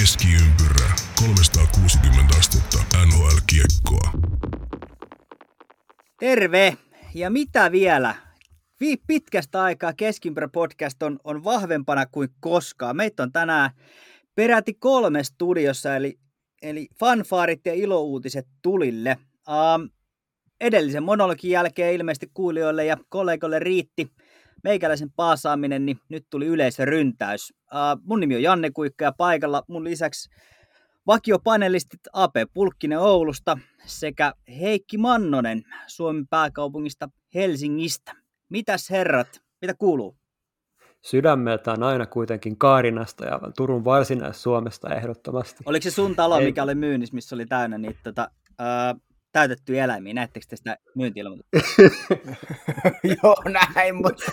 Keskiympyrä 360 astetta NHL-kiekkoa. Terve! Ja mitä vielä? Vi- pitkästä aikaa Keskiympyrä podcast on, on vahvempana kuin koskaan. Meitä on tänään peräti kolme studiossa, eli, eli fanfaarit ja ilouutiset tulille. Um, edellisen monologin jälkeen ilmeisesti kuulijoille ja kollegoille riitti meikäläisen paasaaminen, niin nyt tuli yleisöryntäys. Uh, mun nimi on Janne Kuikka ja paikalla mun lisäksi vakiopanelistit AP Pulkkinen Oulusta sekä Heikki Mannonen Suomen pääkaupungista Helsingistä. Mitäs herrat, mitä kuuluu? Sydämeltään aina kuitenkin Kaarinasta ja Turun varsinais-Suomesta ehdottomasti. Oliko se sun talo, mikä oli myynnissä, missä oli täynnä niitä tota, uh, täytettyjä eläimiä. Näettekö te sitä myyntiilmoitusta? Joo, näin, mutta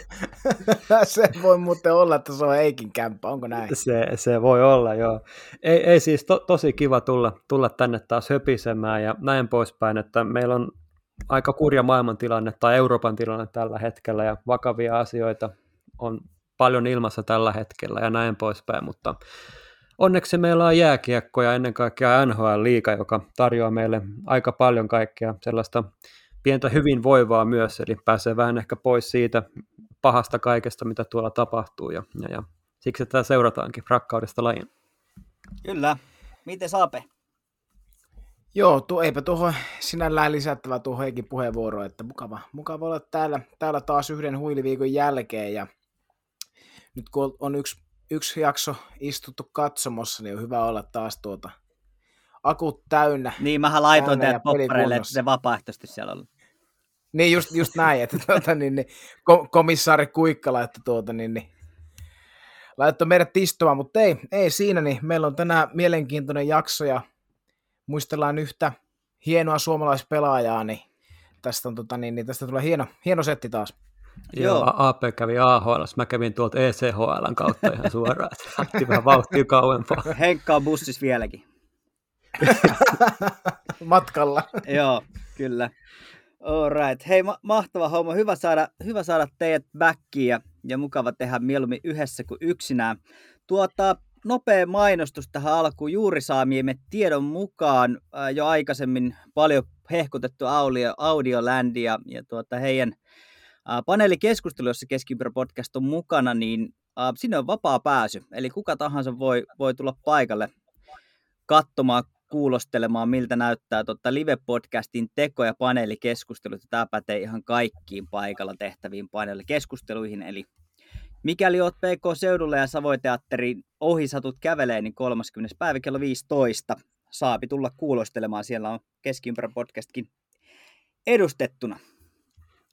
se voi muuten olla, että se on Eikin kämppä, onko näin? Se, se voi olla, joo. Ei, ei siis to, tosi kiva tulla, tulla tänne taas höpisemään ja näin poispäin, että meillä on aika kurja maailmantilanne tai Euroopan tilanne tällä hetkellä ja vakavia asioita on paljon ilmassa tällä hetkellä ja näin poispäin, mutta onneksi meillä on jääkiekko ja ennen kaikkea NHL-liiga, joka tarjoaa meille aika paljon kaikkea sellaista pientä hyvinvoivaa myös, eli pääsee vähän ehkä pois siitä pahasta kaikesta, mitä tuolla tapahtuu, ja, ja, ja siksi tätä seurataankin rakkaudesta lajin. Kyllä. Miten Saape? Joo, tu, eipä tuohon sinällään lisättävä tuohon Heikin puheenvuoroon, että mukava, mukava olla täällä, täällä taas yhden huiliviikon jälkeen, ja nyt kun on yksi yksi jakso istuttu katsomossa, niin on hyvä olla taas tuota akut täynnä. Niin, mähän laitoin teidät poppareille, että se vapaaehtoisesti siellä on. Niin, just, just näin, että tuota, niin, niin, komissaari Kuikkala, että tuota, niin, niin, laittoi meidät istumaan, mutta ei, ei siinä, niin meillä on tänään mielenkiintoinen jakso ja muistellaan yhtä hienoa suomalaispelaajaa, niin tästä, on, tota, niin, niin tästä tulee hieno, hieno setti taas. Joo, AP kävi AHL, mä kävin tuolta ECHLn kautta ihan suoraan, että vähän vauhtia kauempaa. Henkka on bussissa vieläkin. Matkalla. Joo, kyllä. All right. Hei, ma- mahtava homma. Hyvä saada, hyvä saada teidät backiin ja, ja mukava tehdä mieluummin yhdessä kuin yksinään. Tuota, nopea mainostus tähän alkuun. Juuri saamiemme tiedon mukaan ää, jo aikaisemmin paljon hehkutettu Audio, Audioland ja, ja tuota, heidän paneelikeskustelu, jossa Keskiympärä podcast on mukana, niin sinne on vapaa pääsy. Eli kuka tahansa voi, voi tulla paikalle katsomaan, kuulostelemaan, miltä näyttää tota live-podcastin teko- ja paneelikeskustelut. Tämä pätee ihan kaikkiin paikalla tehtäviin paneelikeskusteluihin. Eli mikäli olet PK-seudulla ja Savoiteatterin ohi satut kävelee, niin 30. päivä kello 15 saapi tulla kuulostelemaan. Siellä on Keskiympärä podcastkin edustettuna.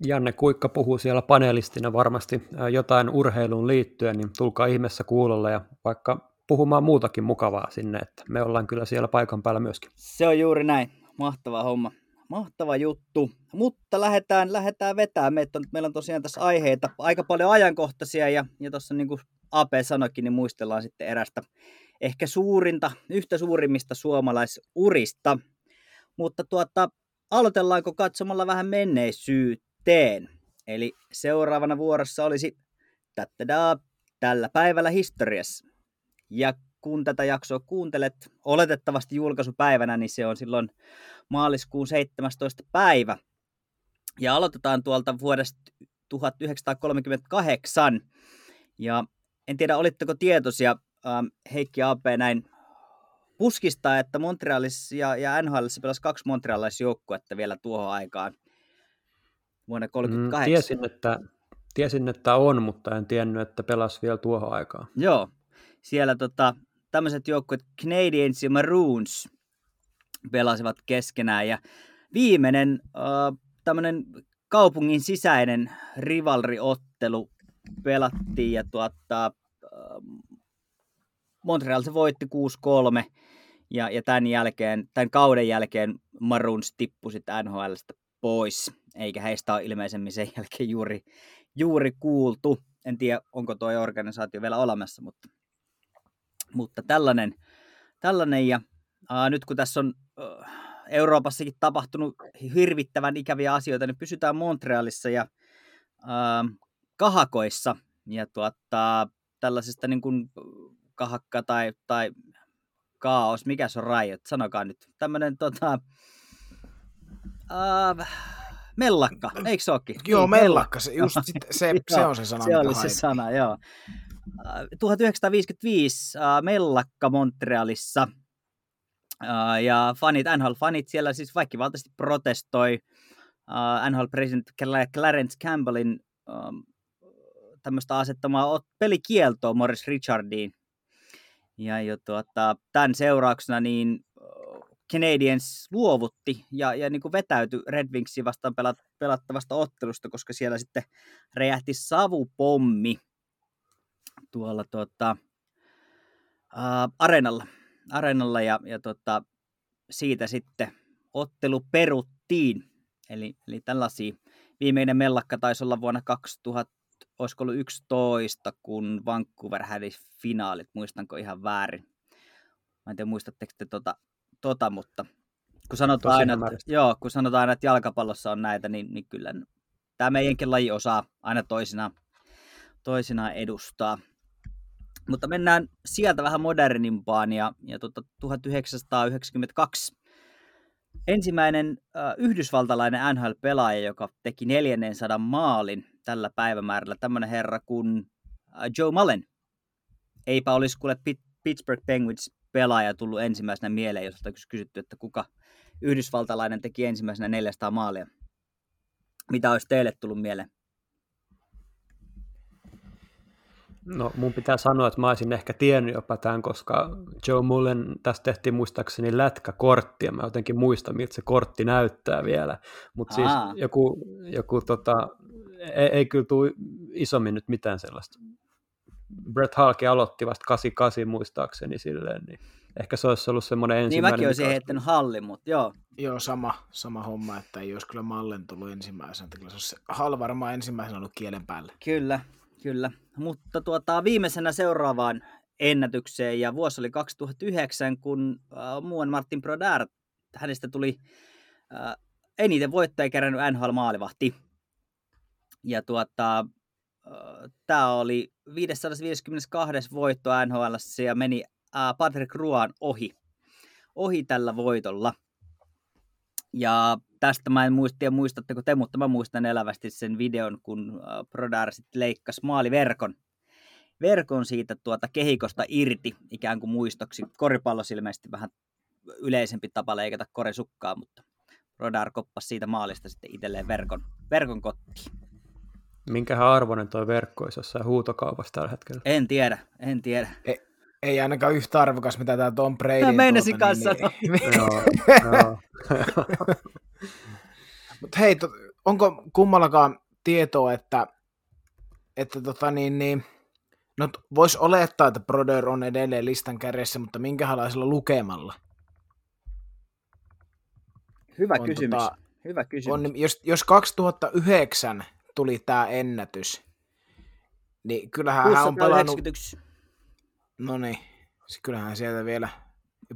Janne Kuikka puhuu siellä panelistina varmasti jotain urheiluun liittyen, niin tulkaa ihmeessä kuulolle ja vaikka puhumaan muutakin mukavaa sinne, että me ollaan kyllä siellä paikan päällä myöskin. Se on juuri näin. Mahtava homma. Mahtava juttu. Mutta lähdetään, lähdetään vetämään. Meitä on, meillä on tosiaan tässä aiheita aika paljon ajankohtaisia ja, ja tuossa niin kuin AP sanoikin, niin muistellaan sitten erästä ehkä suurinta, yhtä suurimmista suomalaisurista. Mutta tuota, aloitellaanko katsomalla vähän menneisyyttä? Teen. Eli seuraavana vuorossa olisi tättädaa, tällä päivällä historiassa. Ja kun tätä jaksoa kuuntelet oletettavasti julkaisupäivänä, niin se on silloin maaliskuun 17. päivä. Ja aloitetaan tuolta vuodesta 1938. Ja en tiedä, olitteko tietoisia, ähm, Heikki AP näin puskista, että Montrealissa ja, ja NHL pelasi kaksi montrealaisjoukkuetta vielä tuohon aikaan – vuonna 1938. Mm, tiesin, että, tiesin, että on, mutta en tiennyt, että pelasi vielä tuohon aikaan. Joo, siellä tota, tämmöiset joukkueet Canadiens ja Maroons pelasivat keskenään ja viimeinen äh, tämmöinen kaupungin sisäinen rivalriottelu pelattiin ja tuota, äh, Montreal se voitti 6-3 ja, ja tämän, jälkeen, tämän kauden jälkeen Maroons tippui sitten NHLstä pois eikä heistä ole ilmeisemmin sen jälkeen juuri, juuri kuultu. En tiedä, onko tuo organisaatio vielä olemassa, mutta, mutta tällainen, tällainen ja ää, nyt kun tässä on ää, Euroopassakin tapahtunut hirvittävän ikäviä asioita, niin pysytään Montrealissa ja ää, kahakoissa ja tuota, tällaisesta niin kuin kahakka tai, tai kaos, mikä se on Riot, sanokaa nyt. Tämmönen tota, mellakka, eikö se ookin? Joo, Niin, mellakka, se, just sit, se, se on se sana, Se oli se sana, joo. Uh, 1955 uh, mellakka Montrealissa. Uh, ja fanit, NHL-fanit siellä siis väkivaltaisesti protestoi uh, NHL-presidentti Clarence Campbellin um, tämmöistä asettamaa pelikieltoa Morris Richardiin. Ja jo tuota, tämän seurauksena niin Canadiens luovutti ja, ja niin kuin vetäytyi Red Wingsia vastaan pelat, pelattavasta ottelusta, koska siellä sitten räjähti savupommi tuolla tuota, uh, areenalla, areenalla ja, ja tuota, siitä sitten ottelu peruttiin. Eli, eli tällaisia. Viimeinen mellakka taisi olla vuonna 2000, olisiko ollut 11, kun Vancouver hävisi finaalit, muistanko ihan väärin. Mä en tiedä, muistatteko te tota, tota mutta kun sanotaan, aina, että, joo, kun sanotaan aina, että jalkapallossa on näitä, niin, niin kyllä tämä meidänkin laji osaa aina toisinaan, toisinaan edustaa. Mutta mennään sieltä vähän modernimpaan ja, ja tota 1992 ensimmäinen äh, yhdysvaltalainen NHL-pelaaja, joka teki 400 maalin tällä päivämäärällä, tämmöinen herra kuin äh, Joe Mullen. Eipä olisi kuule Pit- Pittsburgh Penguins pelaaja tullut ensimmäisenä mieleen, jos olisi kysytty, että kuka yhdysvaltalainen teki ensimmäisenä 400 maalia. Mitä olisi teille tullut mieleen? No mun pitää sanoa, että mä olisin ehkä tiennyt jopa tämän, koska Joe Mullen, tästä tehtiin muistaakseni lätkäkortti, ja mä jotenkin muistan, miltä se kortti näyttää vielä. Mutta siis joku, joku tota, ei, ei kyllä tule isommin nyt mitään sellaista. Brett Halke aloitti vasta 88 muistaakseni silleen, niin ehkä se olisi ollut semmoinen Niin ensimmäinen. mäkin olisin heittänyt hallin, mutta joo. Joo, sama, sama homma, että ei olisi kyllä Mallen tullut ensimmäisenä. että Kyllä se olisi Hal varmaan ensimmäisenä ollut kielen päällä. Kyllä, kyllä. Mutta tuota, viimeisenä seuraavaan ennätykseen, ja vuosi oli 2009, kun äh, muun Martin Brodeur, hänestä tuli äh, eniten voittajia kerännyt NHL-maalivahti. Ja tuota, tämä oli 552. voitto NHL ja meni Patrick Ruan ohi, ohi tällä voitolla. Ja tästä mä en muista, tiedä muistatteko te, mutta mä muistan elävästi sen videon, kun Brodar sitten leikkasi maaliverkon verkon siitä tuota kehikosta irti ikään kuin muistoksi. Koripallossa ilmeisesti vähän yleisempi tapa leikata korisukkaa, mutta Brodar koppasi siitä maalista sitten itselleen verkon, verkon kotiin. Minkähän arvoinen toi verkko olisi jossain huutokaupassa tällä hetkellä. En tiedä, en tiedä. Ei ainakaan yhtä arvokas, mitä tämä Tom Brady. Mä meinasin kanssa joo, joo. Mutta hei, to, onko kummallakaan tietoa, että, että tota niin, niin, no voisi olettaa, että Broder on edelleen listan kärjessä, mutta minkälaisella lukemalla? Hyvä On kysymys. tota- Hyvä kysymys. On, jos, jos 2009 tuli tämä ennätys, niin kyllähän hän on pelannut, 691. no niin, kyllähän sieltä vielä,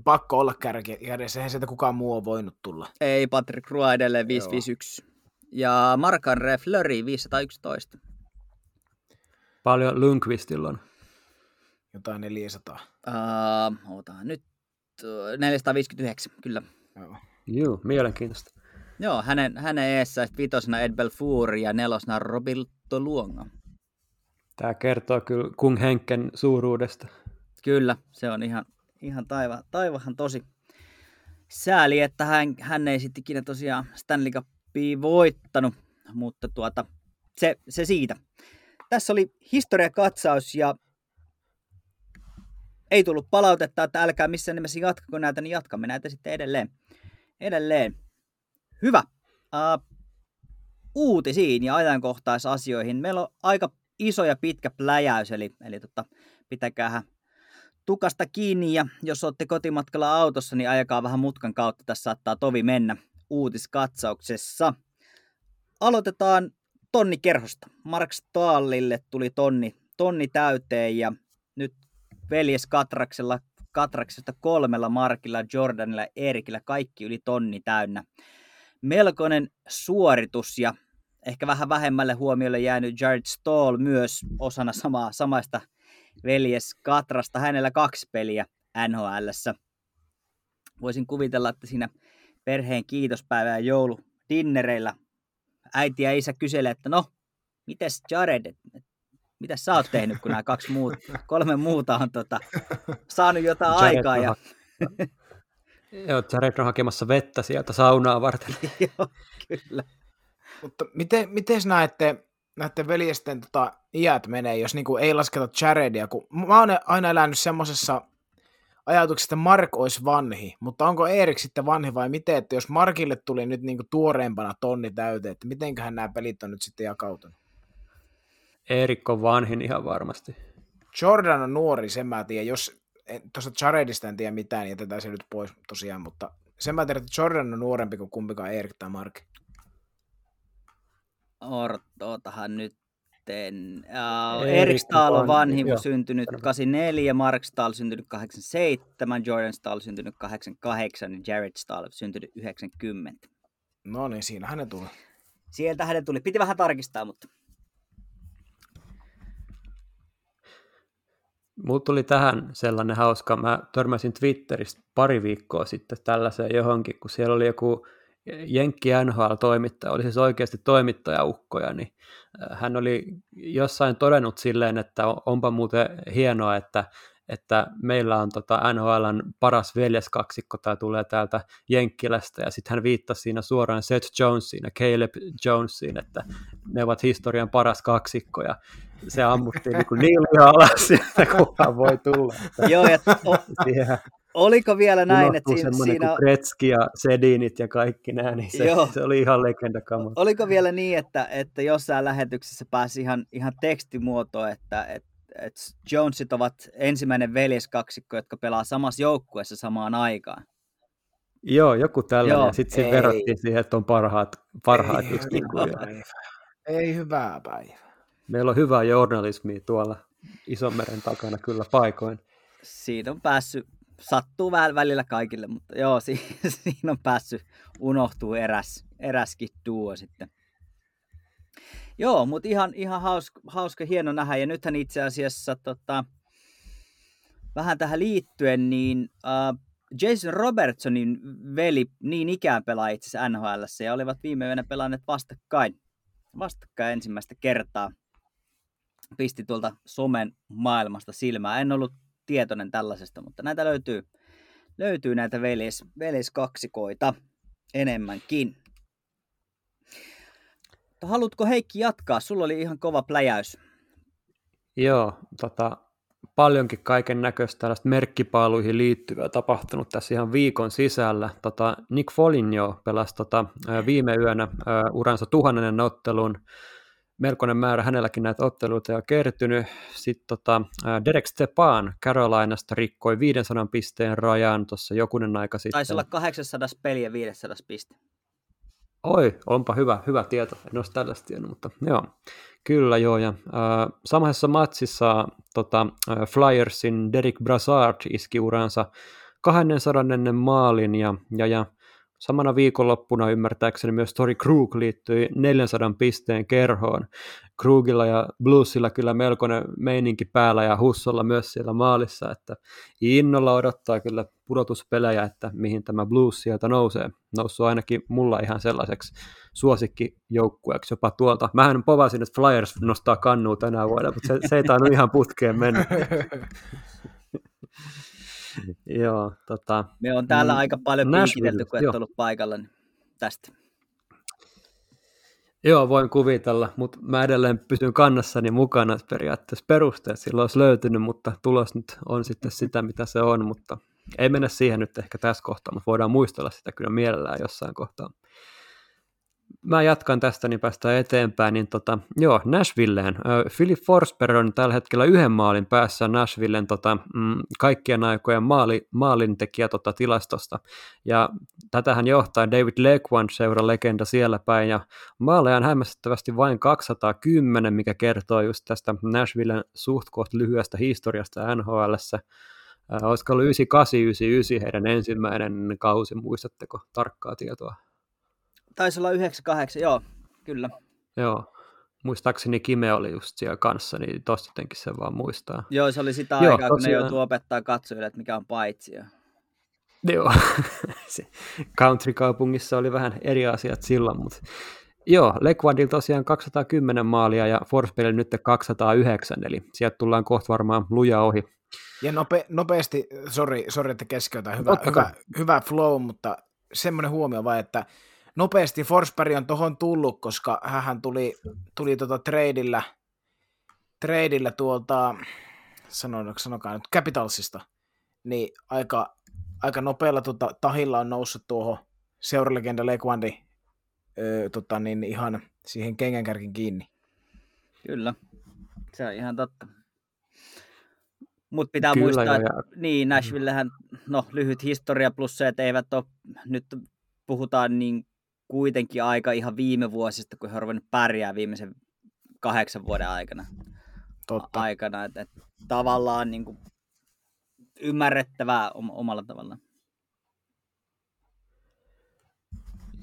pakko olla kärki- kärjessä, eihän sieltä kukaan muu on voinut tulla. Ei, Patrick Roy edelleen Joo. 551. Ja Mark-André Fleury 511. Paljon Lundqvistilla on. Jotain 400. Uh, otan nyt uh, 459, kyllä. Joo. Joo, mielenkiintoista. Joo, hänen, hänen eessä vitosena Ed Belfour ja nelosena Roberto Luongo. Tämä kertoo kyllä Kung Henken suuruudesta. Kyllä, se on ihan, ihan taiva, taivahan tosi sääli, että hän, hän ei sitten ikinä tosiaan Stanley Cupia voittanut, mutta tuota, se, se siitä. Tässä oli historiakatsaus ja ei tullut palautetta, että älkää missään nimessä jatkako näitä, niin jatkamme näitä sitten edelleen. Edelleen. Hyvä. Uh, uutisiin ja ajankohtaisasioihin. Meillä on aika iso ja pitkä pläjäys, eli, eli tota, pitäkäähän tukasta kiinni ja jos olette kotimatkalla autossa, niin ajakaa vähän mutkan kautta. Tässä saattaa tovi mennä uutiskatsauksessa. Aloitetaan tonni kerhosta. Mark Stahlille tuli tonni, tonni täyteen ja nyt veljes Katraksella, Katraksesta kolmella Markilla, Jordanilla ja Erikillä kaikki yli tonni täynnä. Melkoinen suoritus ja ehkä vähän vähemmälle huomiolle jäänyt Jared Stall myös osana samaa, samaista veljes Katrasta. Hänellä kaksi peliä NHLssä. voisin kuvitella, että siinä perheen kiitospäivä ja jouludinnereillä äiti ja isä kyselee, että no, mites Jared, mitä sä oot tehnyt, kun nämä kaksi muut, kolme muuta on tota, saanut jotain Jared aikaa. Ja... Joo, Jared on hakemassa vettä sieltä saunaa varten. Joo, kyllä. Mutta miten, miten näette, näiden veljesten tota, iät menee, jos niinku ei lasketa Jaredia? Kun mä oon aina elänyt semmoisessa ajatuksessa, että Mark olisi vanhi, mutta onko Erik sitten vanhi vai miten, että jos Markille tuli nyt niinku tuoreempana tonni täyteen, että mitenköhän nämä pelit on nyt sitten jakautunut? Erik on vanhin ihan varmasti. Jordan on nuori, sen mä tiedän. Jos, tuosta Jaredista en tiedä mitään, niin jätetään se nyt pois tosiaan, mutta sen mä tiedän, että Jordan on nuorempi kuin kumpikaan Erik tai Mark. Ortootahan nyt Uh, Erik Stahl on vanhin, jo. syntynyt 84, Mark Stahl syntynyt 87, Jordan Stahl syntynyt 88 ja Jared Stahl syntynyt 90. No niin, siinä hänen tuli. Sieltä hänen tuli. Piti vähän tarkistaa, mutta Mulla tuli tähän sellainen hauska, mä törmäsin Twitteristä pari viikkoa sitten tällaiseen johonkin, kun siellä oli joku Jenkki NHL-toimittaja, oli siis oikeasti toimittajaukkoja, niin äh, hän oli jossain todennut silleen, että onpa muuten hienoa, että, että meillä on tota NHLn paras veljeskaksikko, tämä tulee täältä Jenkkilästä, ja sitten hän viittasi siinä suoraan Seth Jonesiin ja Caleb Jonesiin, että ne ovat historian paras kaksikko, ja se ammuttiin niin, niin alas sieltä, kukaan voi tulla. Joo, ja o, oliko vielä näin, että siinä... siinä... Kretski ja Sedinit ja kaikki nämä, niin se, Joo. se oli ihan legendakama. Oliko vielä niin, että, että jossain lähetyksessä pääsi ihan, ihan tekstimuotoon, että, että, että Jonesit ovat ensimmäinen veljeskaksikko, jotka pelaa samassa joukkueessa samaan aikaan? Joo, joku tällainen. Joo, Sitten siinä verrattiin siihen, että on parhaat, parhaat ei, hyvää päivä. Ei hyvää päivää. Meillä on hyvää journalismia tuolla Isomeren takana kyllä paikoin. Siitä on päässyt, sattuu vähän välillä kaikille, mutta joo, si- siinä on päässyt unohtuu eräs, eräskin duo sitten. Joo, mutta ihan, ihan hauska, hauska, hieno nähdä. Ja nythän itse asiassa tota, vähän tähän liittyen, niin uh, Jason Robertsonin veli niin ikään pelaa itse NHL ja olivat viime yönä pelanneet vastakkain, vastakkain ensimmäistä kertaa pisti tuolta somen maailmasta silmää. En ollut tietoinen tällaisesta, mutta näitä löytyy, löytyy näitä velis, veliskaksikoita enemmänkin. Haluatko Heikki jatkaa? Sulla oli ihan kova pläjäys. Joo, tota, paljonkin kaiken näköistä tällaista merkkipaaluihin liittyvää tapahtunut tässä ihan viikon sisällä. Tota, Nick Foligno pelasi tota, viime yönä uransa tuhannen ottelun melkoinen määrä hänelläkin näitä otteluita jo kertynyt. Sitten tota, Derek Stepan Carolinasta rikkoi 500 pisteen rajan tuossa jokunen aika sitten. Taisi olla 800 peliä 500 piste. Oi, onpa hyvä, hyvä tieto. En olisi tällaista tiennyt, mutta joo. Kyllä joo, ja äh, samaisessa matsissa tota, äh, Flyersin Derek Brassard iski uransa 200 maalin, ja, ja, ja Samana viikonloppuna ymmärtääkseni myös Tori Krug liittyi 400 pisteen kerhoon. Krugilla ja Bluesilla kyllä melkoinen meininki päällä ja Hussolla myös siellä maalissa, että innolla odottaa kyllä pudotuspelejä, että mihin tämä Blues sieltä nousee. Noussut ainakin mulla ihan sellaiseksi suosikkijoukkueeksi jopa tuolta. Mähän povasin, että Flyers nostaa kannua tänä vuonna, mutta se, se ei tainnut ihan putkeen mennä. Joo, tota, Me on täällä mm, aika paljon piikitelty, kun et ollut paikalla niin tästä. Joo, voin kuvitella, mutta mä edelleen pysyn kannassani mukana periaatteessa. Perusteet silloin olisi löytynyt, mutta tulos nyt on sitten sitä, mitä se on, mutta ei mennä siihen nyt ehkä tässä kohtaa, mutta voidaan muistella sitä kyllä mielellään jossain kohtaa mä jatkan tästä, niin päästään eteenpäin, niin tota, joo, Nashvilleen. Philip Forsberg on tällä hetkellä yhden maalin päässä Nashvillen tota, mm, kaikkien aikojen maali, maalintekijä tota, tilastosta, ja tätähän johtaa David Lequan seura legenda siellä päin, ja maaleja on hämmästyttävästi vain 210, mikä kertoo just tästä Nashvillen suht koht lyhyestä historiasta NHLssä. Olisiko ollut 98-99 heidän ensimmäinen kausi, muistatteko tarkkaa tietoa? Taisi olla 98, joo, kyllä. Joo, muistaakseni Kime oli just siellä kanssa, niin tosta jotenkin se vaan muistaa. Joo, se oli sitä joo, aikaa, tosiaan... kun ne joutuu opettaa katsojille, että mikä on paitsi. Joo, se country-kaupungissa oli vähän eri asiat silloin, mutta joo, Lequandil tosiaan 210 maalia ja Forsbergille nyt 209, eli sieltä tullaan kohta varmaan luja ohi. Ja nope, nopeasti, sorry, sorry, että keskeytään, hyvä, hyvä, hyvä flow, mutta semmoinen huomio vai, että nopeasti Forsberg on tuohon tullut, koska hän tuli, tuli tuota tradeillä, tradeillä tuolta, sanon, sanokaa nyt, Capitalsista, niin aika, aika nopealla tuota, tahilla on noussut tuohon seuralegenda Leguandi öö, tota, niin ihan siihen kengänkärkin kiinni. Kyllä, se on ihan totta. Mutta pitää Kyllä, muistaa, että ja... niin, Nashvillehän, no lyhyt historia plus se, että eivät ole, nyt puhutaan niin kuitenkin aika ihan viime vuosista, kun he ruvennut pärjää viimeisen kahdeksan vuoden aikana. Totta. aikana että, että tavallaan niin kuin ymmärrettävää omalla tavallaan.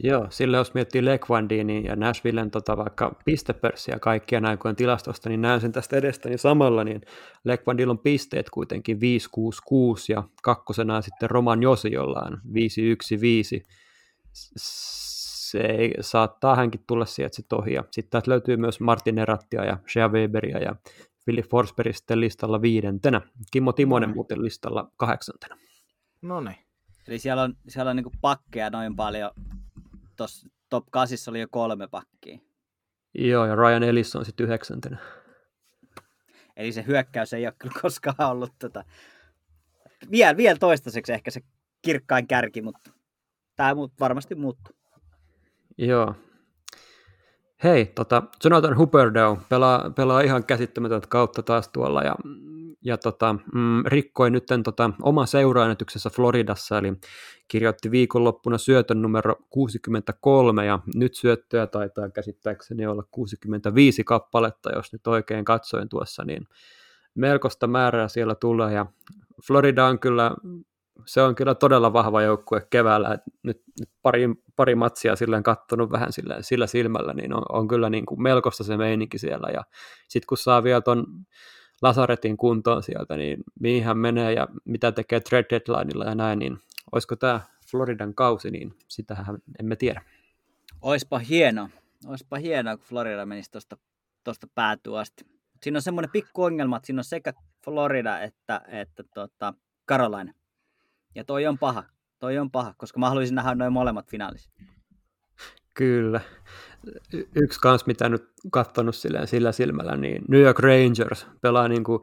Joo, sillä jos miettii Lequandinin ja Nashvillen tota, vaikka pistepörssiä kaikkia näin tilastosta, niin näen sen tästä edestä, niin samalla niin Lequandilla on pisteet kuitenkin 566 ja kakkosena sitten Roman Josi, jolla on 515. Se ei, saattaa hänkin tulla sieltä sitten ohi. Ja sitten täältä löytyy myös Martin Erattia ja Shea Weberia ja Philip Forsberg sitten listalla viidentenä. Kimmo Timonen muuten listalla kahdeksantena. No niin. Eli siellä on, siellä on niin pakkeja noin paljon tuossa top 8 oli jo kolme pakkia. Joo, ja Ryan Ellis on sitten yhdeksäntenä. Eli se hyökkäys ei ole kyllä koskaan ollut tota, vielä, vielä toistaiseksi ehkä se kirkkain kärki, mutta tämä varmasti muuttuu. Joo. Hei, tota, Jonathan Huberdeau pelaa, pelaa ihan käsittämätöntä kautta taas tuolla ja ja tota, mm, rikkoi nyt tota, oma seuraäänetyksessä Floridassa, eli kirjoitti viikonloppuna syötön numero 63, ja nyt syöttöjä taitaa käsittääkseni olla 65 kappaletta, jos nyt oikein katsoin tuossa, niin melkoista määrää siellä tulee, ja Florida on kyllä, se on kyllä todella vahva joukkue keväällä, nyt, nyt pari, pari matsia silleen kattonut vähän silleen, sillä silmällä, niin on, on kyllä niin kuin melkoista se meininki siellä, ja sitten kun saa vielä ton Lasaretin kuntoon sieltä, niin mihin hän menee ja mitä tekee trade deadlineilla ja näin, niin olisiko tämä Floridan kausi, niin sitähän emme tiedä. Oispa hieno, oispa hienoa, kun Florida menisi tuosta tosta päätyä asti. Siinä on semmoinen pikku ongelma, että siinä on sekä Florida että, että tota Carolina. Ja toi on paha, toi on paha, koska mä haluaisin nähdä noin molemmat finaalissa. Kyllä yksi kans, mitä nyt katsonut silleen, sillä silmällä, niin New York Rangers pelaa niin kuin,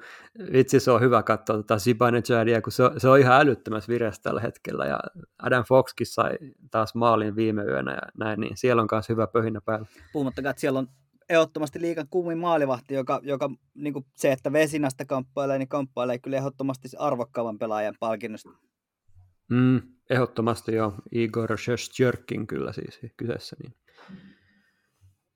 vitsi se on hyvä katsoa tota Zibanejadia, kun se on, se on ihan älyttömässä vireessä tällä hetkellä, ja Adam Foxkin sai taas maalin viime yönä ja näin, niin siellä on myös hyvä pöhinä päällä. Puhumattakaan, että siellä on ehdottomasti liikan kuumin maalivahti, joka, joka niin se, että Vesinasta kamppailee, niin kamppailee kyllä ehdottomasti arvokkaavan pelaajan palkinnosta. Mm, ehdottomasti joo, Igor Shestjörkin kyllä siis kyseessä. Niin.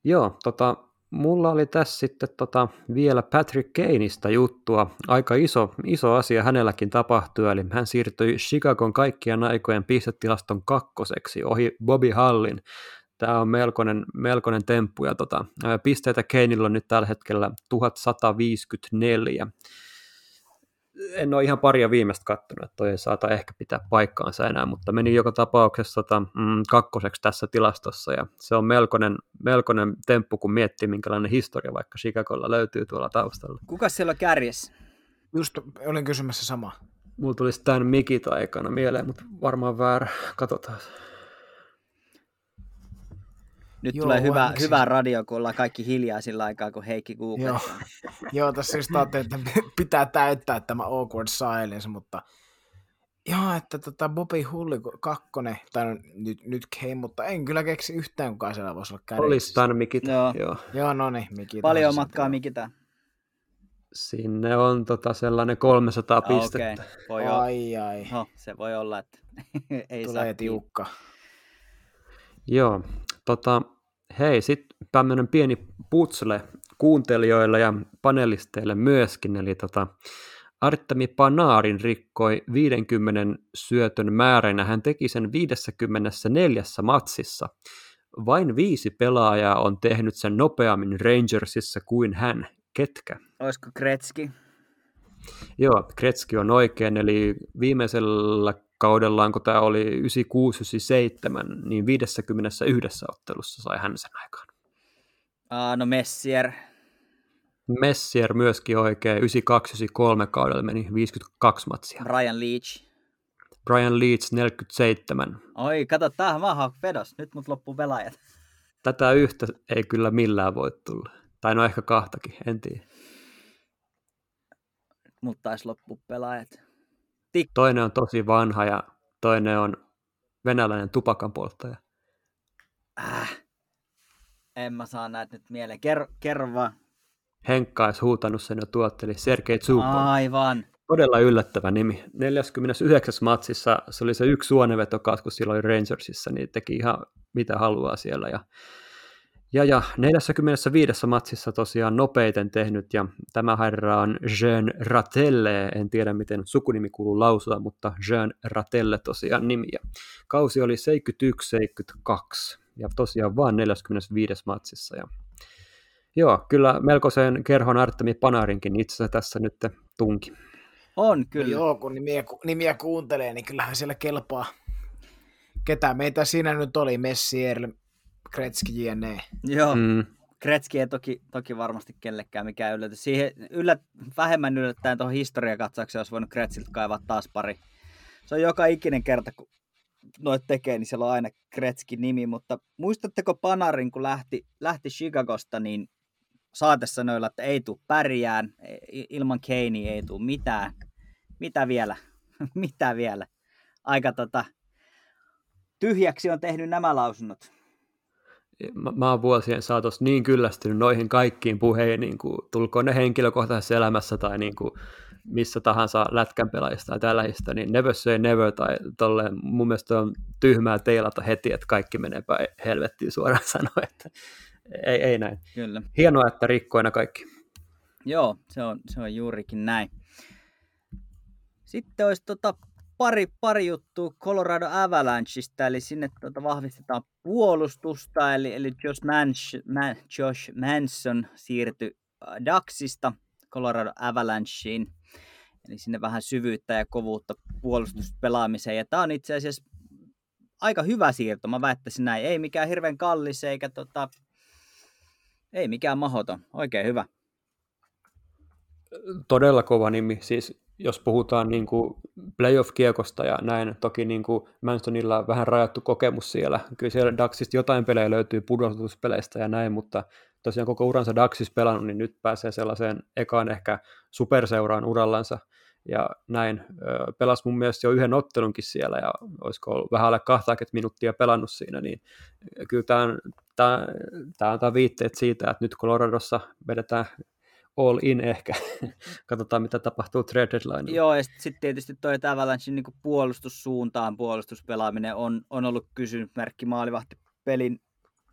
Joo, tota, mulla oli tässä sitten tota, vielä Patrick Kaneista juttua. Aika iso, iso asia hänelläkin tapahtui, eli hän siirtyi Chicagon kaikkien aikojen pistetilaston kakkoseksi ohi Bobby Hallin. Tämä on melkoinen, melkoinen temppu, ja tota, pisteitä Kaneilla on nyt tällä hetkellä 1154 en ole ihan paria viimeistä kattonut, että toi ei saata ehkä pitää paikkaansa enää, mutta meni joka tapauksessa tota, mm, kakkoseksi tässä tilastossa, ja se on melkoinen, melkoinen temppu, kun miettii, minkälainen historia vaikka Chicagolla löytyy tuolla taustalla. Kuka siellä on kärjessä? Just olin kysymässä sama. Mulla tulisi tämän mikit aikana mieleen, mutta varmaan väärä. Katsotaan. Nyt Joo, tulee hyvä, hyvä radio, kun ollaan kaikki hiljaa sillä aikaa, kun Heikki googlettaa. Joo, Joo tässä just ajattelin, että pitää täyttää tämä awkward silence, mutta Joo, että tota Bobby Hulli kakkonen, tai no, nyt, nyt came, mutta en kyllä keksi yhtään, kuka siellä voisi olla kärjessä. Olisi tämän Mikita, joo. joo. Joo, no niin, Mikita. Paljon matkaa Mikita. Sinne on tota sellainen 300 ah, pistettä. Okay. Voi ai, ai. No, se voi olla, että ei Tulee saa tiukka. Joo, Tota, hei, sitten tämmöinen pieni putsle kuuntelijoille ja panelisteille myöskin, eli tota, Artemi Panaarin rikkoi 50 syötön määränä. Hän teki sen 54 matsissa. Vain viisi pelaajaa on tehnyt sen nopeammin Rangersissa kuin hän. Ketkä? Olisiko Kretski? Joo, Kretski on oikein, eli viimeisellä kaudellaan, kun tämä oli 96-97, niin 51 ottelussa sai hän sen aikaan. Uh, no Messier. Messier myöskin oikein, 92-93 kaudella meni 52 matsia. Brian Leach. Brian Leach 47. Oi, kato, tämähän vaan vedos. Nyt mut loppuu pelaajat. Tätä yhtä ei kyllä millään voi tulla. Tai no ehkä kahtakin, en tiedä. Mutta taisi loppu pelaajat. Tik- toinen on tosi vanha ja toinen on venäläinen tupakan polttaja. Äh. En mä saa näitä nyt mieleen. Kerro, kerro vaan. Henkka olisi huutanut sen jo tuotteli. Sergei Zubov. Aivan. Todella yllättävä nimi. 49. matsissa se oli se yksi suonevetokas, kun silloin Rangersissa, niin teki ihan mitä haluaa siellä. Ja ja, ja 45 matsissa tosiaan nopeiten tehnyt, ja tämä herra on Jean Ratelle, en tiedä miten sukunimi kuuluu lausua, mutta Jean Ratelle tosiaan nimi. Ja kausi oli 71-72, ja tosiaan vain 45 matsissa. Ja joo, kyllä melkoisen kerhon Artemi Panarinkin itse tässä nyt tunki. On kyllä. Joo, kun nimiä, nimiä kuuntelee, niin kyllähän siellä kelpaa. Ketä meitä siinä nyt oli? Messier, Kretski jne. Joo, mm. Kretski ei toki, toki varmasti kellekään mikään yllätys. Siihen yllät, vähemmän yllättäen tuohon historiakatsaukseen olisi voinut Kretsiltä kaivaa taas pari. Se on joka ikinen kerta, kun noit tekee, niin siellä on aina Kretskin nimi, mutta muistatteko Panarin, kun lähti, lähti Chicagosta, niin saate sanoilla, että ei tule pärjään, ilman Kanea ei tule mitään. Mitä vielä? Mitä vielä? Aika tota, tyhjäksi on tehnyt nämä lausunnot mä, mä oon vuosien saatossa niin kyllästynyt noihin kaikkiin puheihin, niin kuin, tulkoon ne henkilökohtaisessa elämässä tai niin kuin, missä tahansa lätkän pelaajista tai tällaista, niin never say never tai tolleen, mun mielestä on tyhmää teilata heti, että kaikki menee päin helvettiin suoraan sanoa, että ei, ei näin. Kyllä. Hienoa, että rikkoina kaikki. Joo, se on, se on juurikin näin. Sitten olisi tota pari, pari juttua Colorado Avalancheista, eli sinne tuota vahvistetaan puolustusta, eli, eli Josh, Manch, Man, Josh Manson siirtyi äh, Daxista Colorado Avalancheen, eli sinne vähän syvyyttä ja kovuutta puolustuspelaamiseen, ja tämä on itse asiassa aika hyvä siirto, mä väittäisin näin, ei mikään hirveän kallis, eikä tota, ei mikään mahoton, oikein hyvä. Todella kova nimi, siis jos puhutaan niin kuin playoff-kiekosta ja näin, toki niin kuin Mansonilla on vähän rajattu kokemus siellä. Kyllä siellä Daxista jotain pelejä löytyy pudotuspeleistä ja näin, mutta tosiaan koko uransa Daxis pelannut, niin nyt pääsee sellaiseen ekaan ehkä superseuraan urallansa ja näin. Pelasi mun mielestä jo yhden ottelunkin siellä ja olisiko ollut vähän alle 20 minuuttia pelannut siinä, niin kyllä tämä, tämä, tämä antaa viitteet siitä, että nyt Coloradossa vedetään all in ehkä. Katsotaan, mitä tapahtuu trade deadline. Joo, ja sitten sit tietysti toi Avalanche niin puolustussuuntaan puolustuspelaaminen on, on ollut kysymysmerkki maalivahtipelin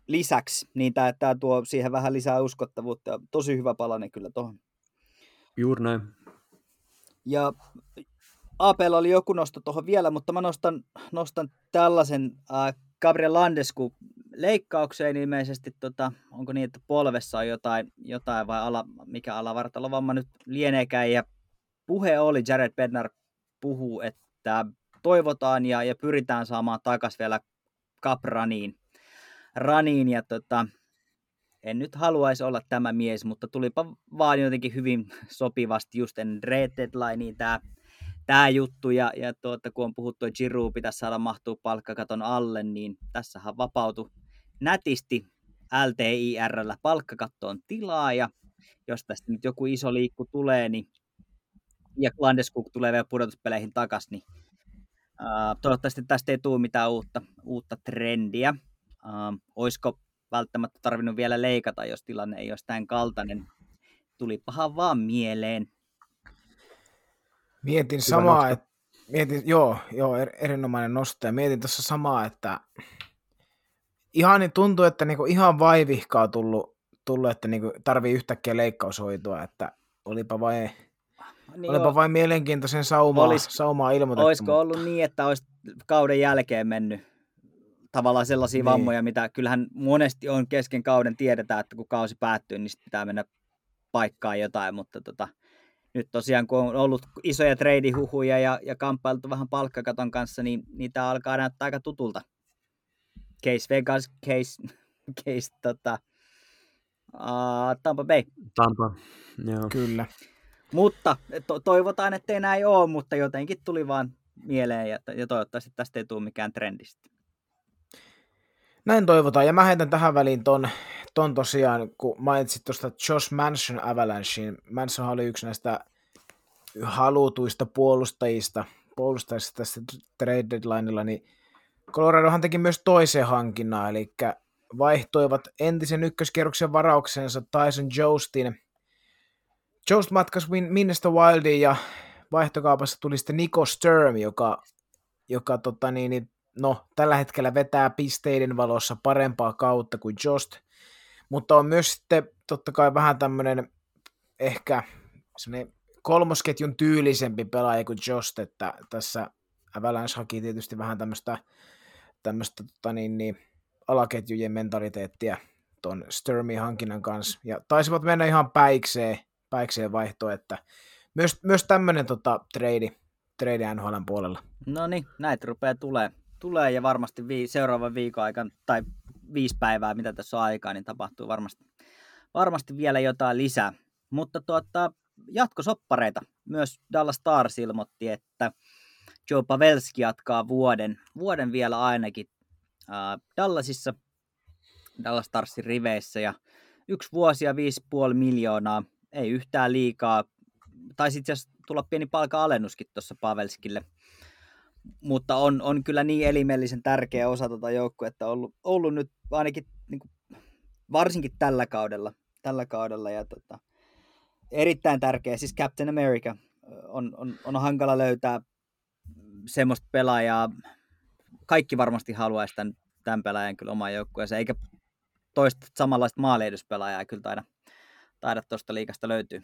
lisäksi, niin tämä tuo siihen vähän lisää uskottavuutta. Tosi hyvä palanen kyllä tuohon. Juuri näin. Ja Apel oli joku nosto tuohon vielä, mutta mä nostan, nostan tällaisen äh, Gabriel Landesku leikkaukseen ilmeisesti, tota, onko niin, että polvessa on jotain, jotain vai ala, mikä alavartalovamma nyt lieneekään. Ja puhe oli, Jared Bednar puhuu, että toivotaan ja, ja pyritään saamaan takaisin vielä Kapraniin. Raniin ja tota, en nyt haluaisi olla tämä mies, mutta tulipa vaan jotenkin hyvin sopivasti just ennen red deadlineen tämä tämä juttu, ja, ja tuota, kun on puhuttu, että Giroud pitäisi saada mahtua palkkakaton alle, niin tässähän vapautui nätisti LTIRllä palkkakattoon tilaa, ja jos tästä nyt joku iso liikku tulee, niin ja Landeskuk tulee vielä pudotuspeleihin takaisin, niin uh, toivottavasti tästä ei tule mitään uutta, uutta trendiä. Uh, olisiko välttämättä tarvinnut vielä leikata, jos tilanne ei olisi tämän kaltainen. Tulipahan vaan mieleen. Mietin samaa, että mietin, joo, joo, er, erinomainen nosto, ja mietin tuossa samaa, että ihan niin tuntuu, että niinku ihan vaivihkaa tullut, tullut että niinku tarvii yhtäkkiä leikkaushoitoa, että olipa vain niin Olipa vain mielenkiintoisen saumaa, olis, saumaa ilmoitettu. Olisiko mutta... ollut niin, että olisi kauden jälkeen mennyt tavallaan sellaisia niin. vammoja, mitä kyllähän monesti on kesken kauden tiedetään, että kun kausi päättyy, niin pitää mennä paikkaan jotain, mutta tota, nyt tosiaan kun on ollut isoja treidihuhuja ja, ja kamppailtu vähän palkkakaton kanssa, niin niitä alkaa näyttää aika tutulta. Case Vegas, case, case tota, uh, Tampa Bay. Tampa, joo. Kyllä. Mutta to- toivotaan, ettei näin ole, mutta jotenkin tuli vaan mieleen ja, ja toivottavasti tästä ei tule mikään trendistä. Näin toivotaan, ja mä heitän tähän väliin ton, ton tosiaan, kun mainitsit tuosta Josh Manson Avalanchein. Manson oli yksi näistä halutuista puolustajista, puolustajista tässä trade deadlineilla, niin Coloradohan teki myös toisen hankinnan, eli vaihtoivat entisen ykköskierroksen varauksensa Tyson Joestin. Jost matkas Minnesota Wildiin ja vaihtokaupassa tuli sitten Nico Sturm, joka, joka tota niin, niin no, tällä hetkellä vetää pisteiden valossa parempaa kautta kuin Jost, mutta on myös sitten totta kai vähän tämmöinen ehkä kolmosketjun tyylisempi pelaaja kuin Jost, että tässä Avalanche haki tietysti vähän tämmöistä, tämmöistä tota niin, niin, alaketjujen mentaliteettia tuon Sturmin hankinnan kanssa, ja taisivat mennä ihan päikseen, päikseen vaihtoon, että myös, myös tämmöinen tota, trade, trade NHLn puolella. No niin, näitä rupeaa tulee tulee ja varmasti vii, seuraavan viikon aikana tai viisi päivää, mitä tässä on aikaa, niin tapahtuu varmasti, varmasti vielä jotain lisää. Mutta tuota, jatkosoppareita. Myös Dallas Stars ilmoitti, että Joe Pavelski jatkaa vuoden, vuoden vielä ainakin äh, Dallasissa, Dallas Starsin riveissä ja yksi vuosi ja 5,5 miljoonaa, ei yhtään liikaa. Taisi itse asiassa tulla pieni palka-alennuskin tuossa Pavelskille – mutta on, on kyllä niin elimellisen tärkeä osa tuota joukkuetta ollut, ollut nyt ainakin niin kuin, varsinkin tällä kaudella, tällä kaudella. Ja tota, erittäin tärkeä, siis Captain America on, on, on hankala löytää semmoista pelaajaa, kaikki varmasti haluaisi tämän, tämän pelaajan kyllä omaan joukkueeseen, eikä toista samanlaista maalehduspelaajaa kyllä taida, taida tuosta liikasta löytyy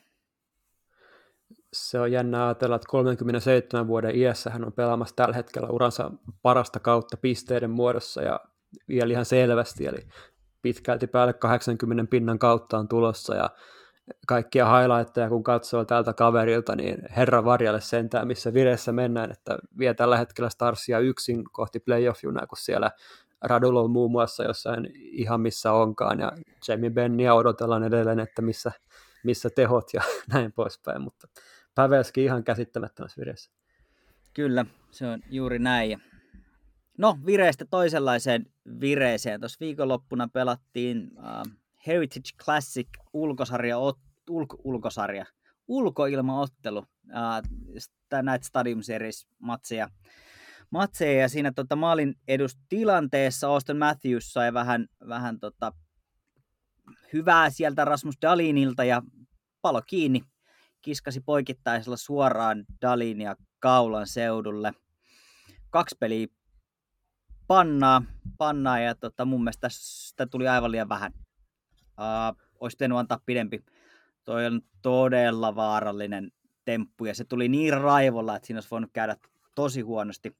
se on jännä ajatella, että 37 vuoden iässä hän on pelaamassa tällä hetkellä uransa parasta kautta pisteiden muodossa ja vielä ihan selvästi, eli pitkälti päälle 80 pinnan kautta on tulossa ja kaikkia highlightteja kun katsoo tältä kaverilta, niin herra varjalle sentään, missä vireessä mennään, että vie tällä hetkellä Starsia yksin kohti playoff-junaa, kun siellä Radulo on muun muassa jossain ihan missä onkaan, ja Jamie Bennia odotellaan edelleen, että missä, missä tehot ja näin poispäin, mutta Pavelski ihan käsittämättömässä vireessä. Kyllä, se on juuri näin. No, vireistä toisenlaiseen vireeseen. Tuossa viikonloppuna pelattiin uh, Heritage Classic ulkosarja, ulko, ulkosarja, ulkoilmaottelu, uh, näitä Stadium Series matseja. matseja ja siinä tota, maalin edustilanteessa Austin Matthews sai vähän, vähän tota, hyvää sieltä Rasmus Dalinilta ja palo kiinni kiskasi poikittaisella suoraan Dalin ja Kaulan seudulle. Kaksi peliä pannaa, pannaa ja tota, mun mielestä sitä tuli aivan liian vähän. Uh, olisi pitänyt antaa pidempi. Toi on todella vaarallinen temppu ja se tuli niin raivolla, että siinä olisi voinut käydä tosi huonosti.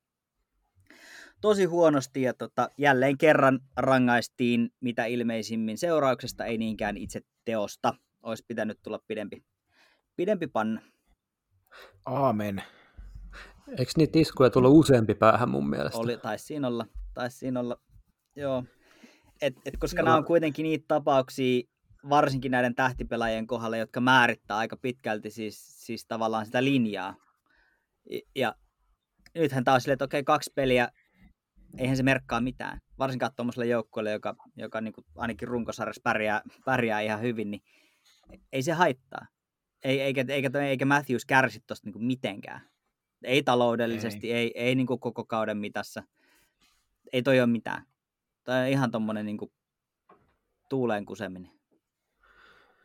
Tosi huonosti ja tota, jälleen kerran rangaistiin mitä ilmeisimmin seurauksesta, ei niinkään itse teosta. Olisi pitänyt tulla pidempi pidempi panna. Aamen. Eikö niitä iskuja tullut useampi päähän mun mielestä? Oli, taisi siinä olla, taisi siinä olla, joo. Et, et koska joo. nämä on kuitenkin niitä tapauksia, varsinkin näiden tähtipelaajien kohdalla, jotka määrittää aika pitkälti siis, siis tavallaan sitä linjaa. Ja nythän taas silleen, että okei, kaksi peliä, eihän se merkkaa mitään. Varsinkaan tuommoiselle joukkueelle, joka, joka niin kuin ainakin runkosarjassa pärjää, pärjää ihan hyvin, niin ei se haittaa. Ei, eikä, eikä, eikä Matthews kärsi tuosta niin mitenkään. Ei taloudellisesti, ei, ei, ei niin koko kauden mitassa. Ei toi ole mitään. Toi on ihan tommonen niin tuuleen kuseminen.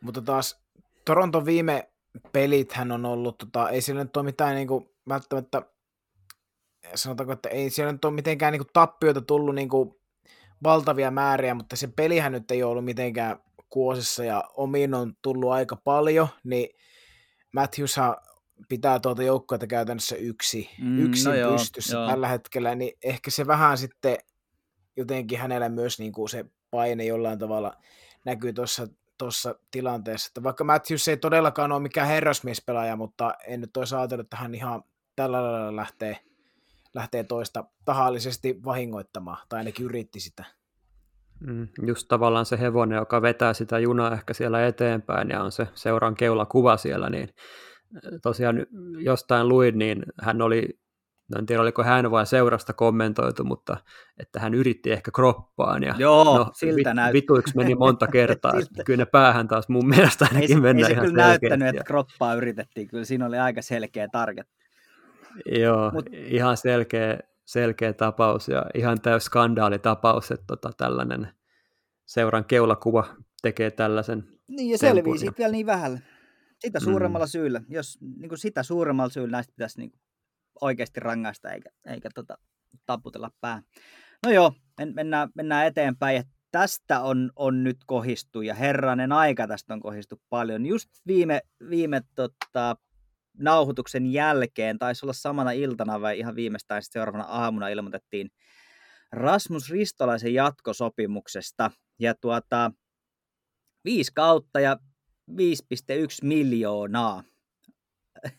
Mutta taas Toronton viime pelit hän on ollut, tota, ei siellä nyt ole mitään niin kuin, välttämättä, sanotaanko, että ei siellä nyt ole mitenkään niin kuin, tappioita tullut niin kuin, valtavia määriä, mutta se pelihän nyt ei ole ollut mitenkään kuosissa ja omiin on tullut aika paljon, niin Matthews pitää tuota joukkuetta käytännössä yksi, mm, yksin no joo, pystyssä joo. tällä hetkellä, niin ehkä se vähän sitten jotenkin hänellä myös niin kuin se paine jollain tavalla näkyy tuossa tuossa tilanteessa. Että vaikka Matthews ei todellakaan ole mikään herrasmiespelaaja, mutta en nyt olisi ajatellut, että hän ihan tällä lailla lähtee, lähtee toista tahallisesti vahingoittamaan, tai ainakin yritti sitä. Mm, just tavallaan se hevonen, joka vetää sitä junaa ehkä siellä eteenpäin ja on se seuran keulakuva siellä, niin tosiaan jostain luin, niin hän oli, no en tiedä oliko hän vai seurasta kommentoitu, mutta että hän yritti ehkä kroppaan. Ja, Joo, no, siltä vit, Vituiksi meni monta kertaa, kyllä ne päähän taas mun mielestä ainakin ei, mennä ei se kyllä näyttänyt, että kroppaa yritettiin, kyllä siinä oli aika selkeä target. Joo, Mut, ihan selkeä, selkeä tapaus ja ihan täys skandaalitapaus, että tota, tällainen seuran keulakuva tekee tällaisen Niin ja selvii siitä vielä niin vähällä. Sitä mm. suuremmalla mm. syyllä, jos niin kuin sitä suuremmalla syyllä näistä pitäisi niin kuin oikeasti rangaista eikä, eikä tota, taputella pää. No joo, men, mennään, mennään eteenpäin. Ja tästä on, on nyt kohistu ja herranen aika tästä on kohistu paljon. Just viime, viime tota, nauhoituksen jälkeen, taisi olla samana iltana vai ihan viimeistään seuraavana aamuna ilmoitettiin Rasmus Ristolaisen jatkosopimuksesta. Ja tuota, viisi kautta ja 5,1 miljoonaa.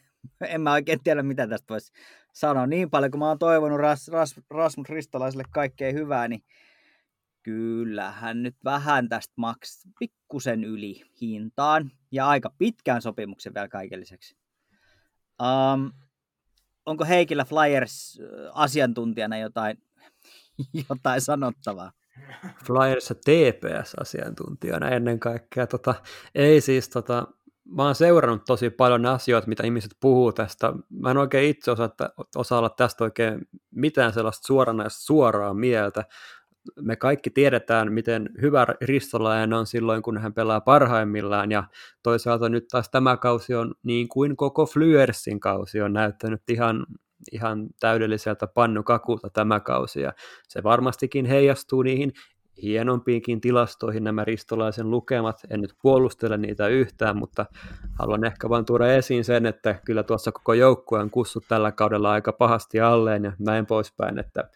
en mä oikein tiedä, mitä tästä voisi sanoa. Niin paljon, kun mä oon toivonut Ras, Ras, Rasmus Ristolaiselle kaikkea hyvää, niin kyllähän nyt vähän tästä maks pikkusen yli hintaan ja aika pitkään sopimuksen vielä kaiken lisäksi. Um, onko Heikillä Flyers asiantuntijana jotain, jotain sanottavaa? Flyerissa TPS-asiantuntijana ennen kaikkea. Tota, ei siis, tota, mä oon seurannut tosi paljon asioita, mitä ihmiset puhuu tästä. Mä en oikein itse osaa, osaa olla tästä oikein mitään sellaista suoranaista suoraa mieltä. Me kaikki tiedetään, miten hyvä ristolainen on silloin, kun hän pelaa parhaimmillaan, ja toisaalta nyt taas tämä kausi on niin kuin koko Flyersin kausi on näyttänyt ihan ihan täydelliseltä pannukakulta tämä kausi, ja se varmastikin heijastuu niihin hienompiinkin tilastoihin nämä ristolaisen lukemat. En nyt puolustele niitä yhtään, mutta haluan ehkä vain tuoda esiin sen, että kyllä tuossa koko joukkue on kussut tällä kaudella aika pahasti alleen ja näin poispäin, että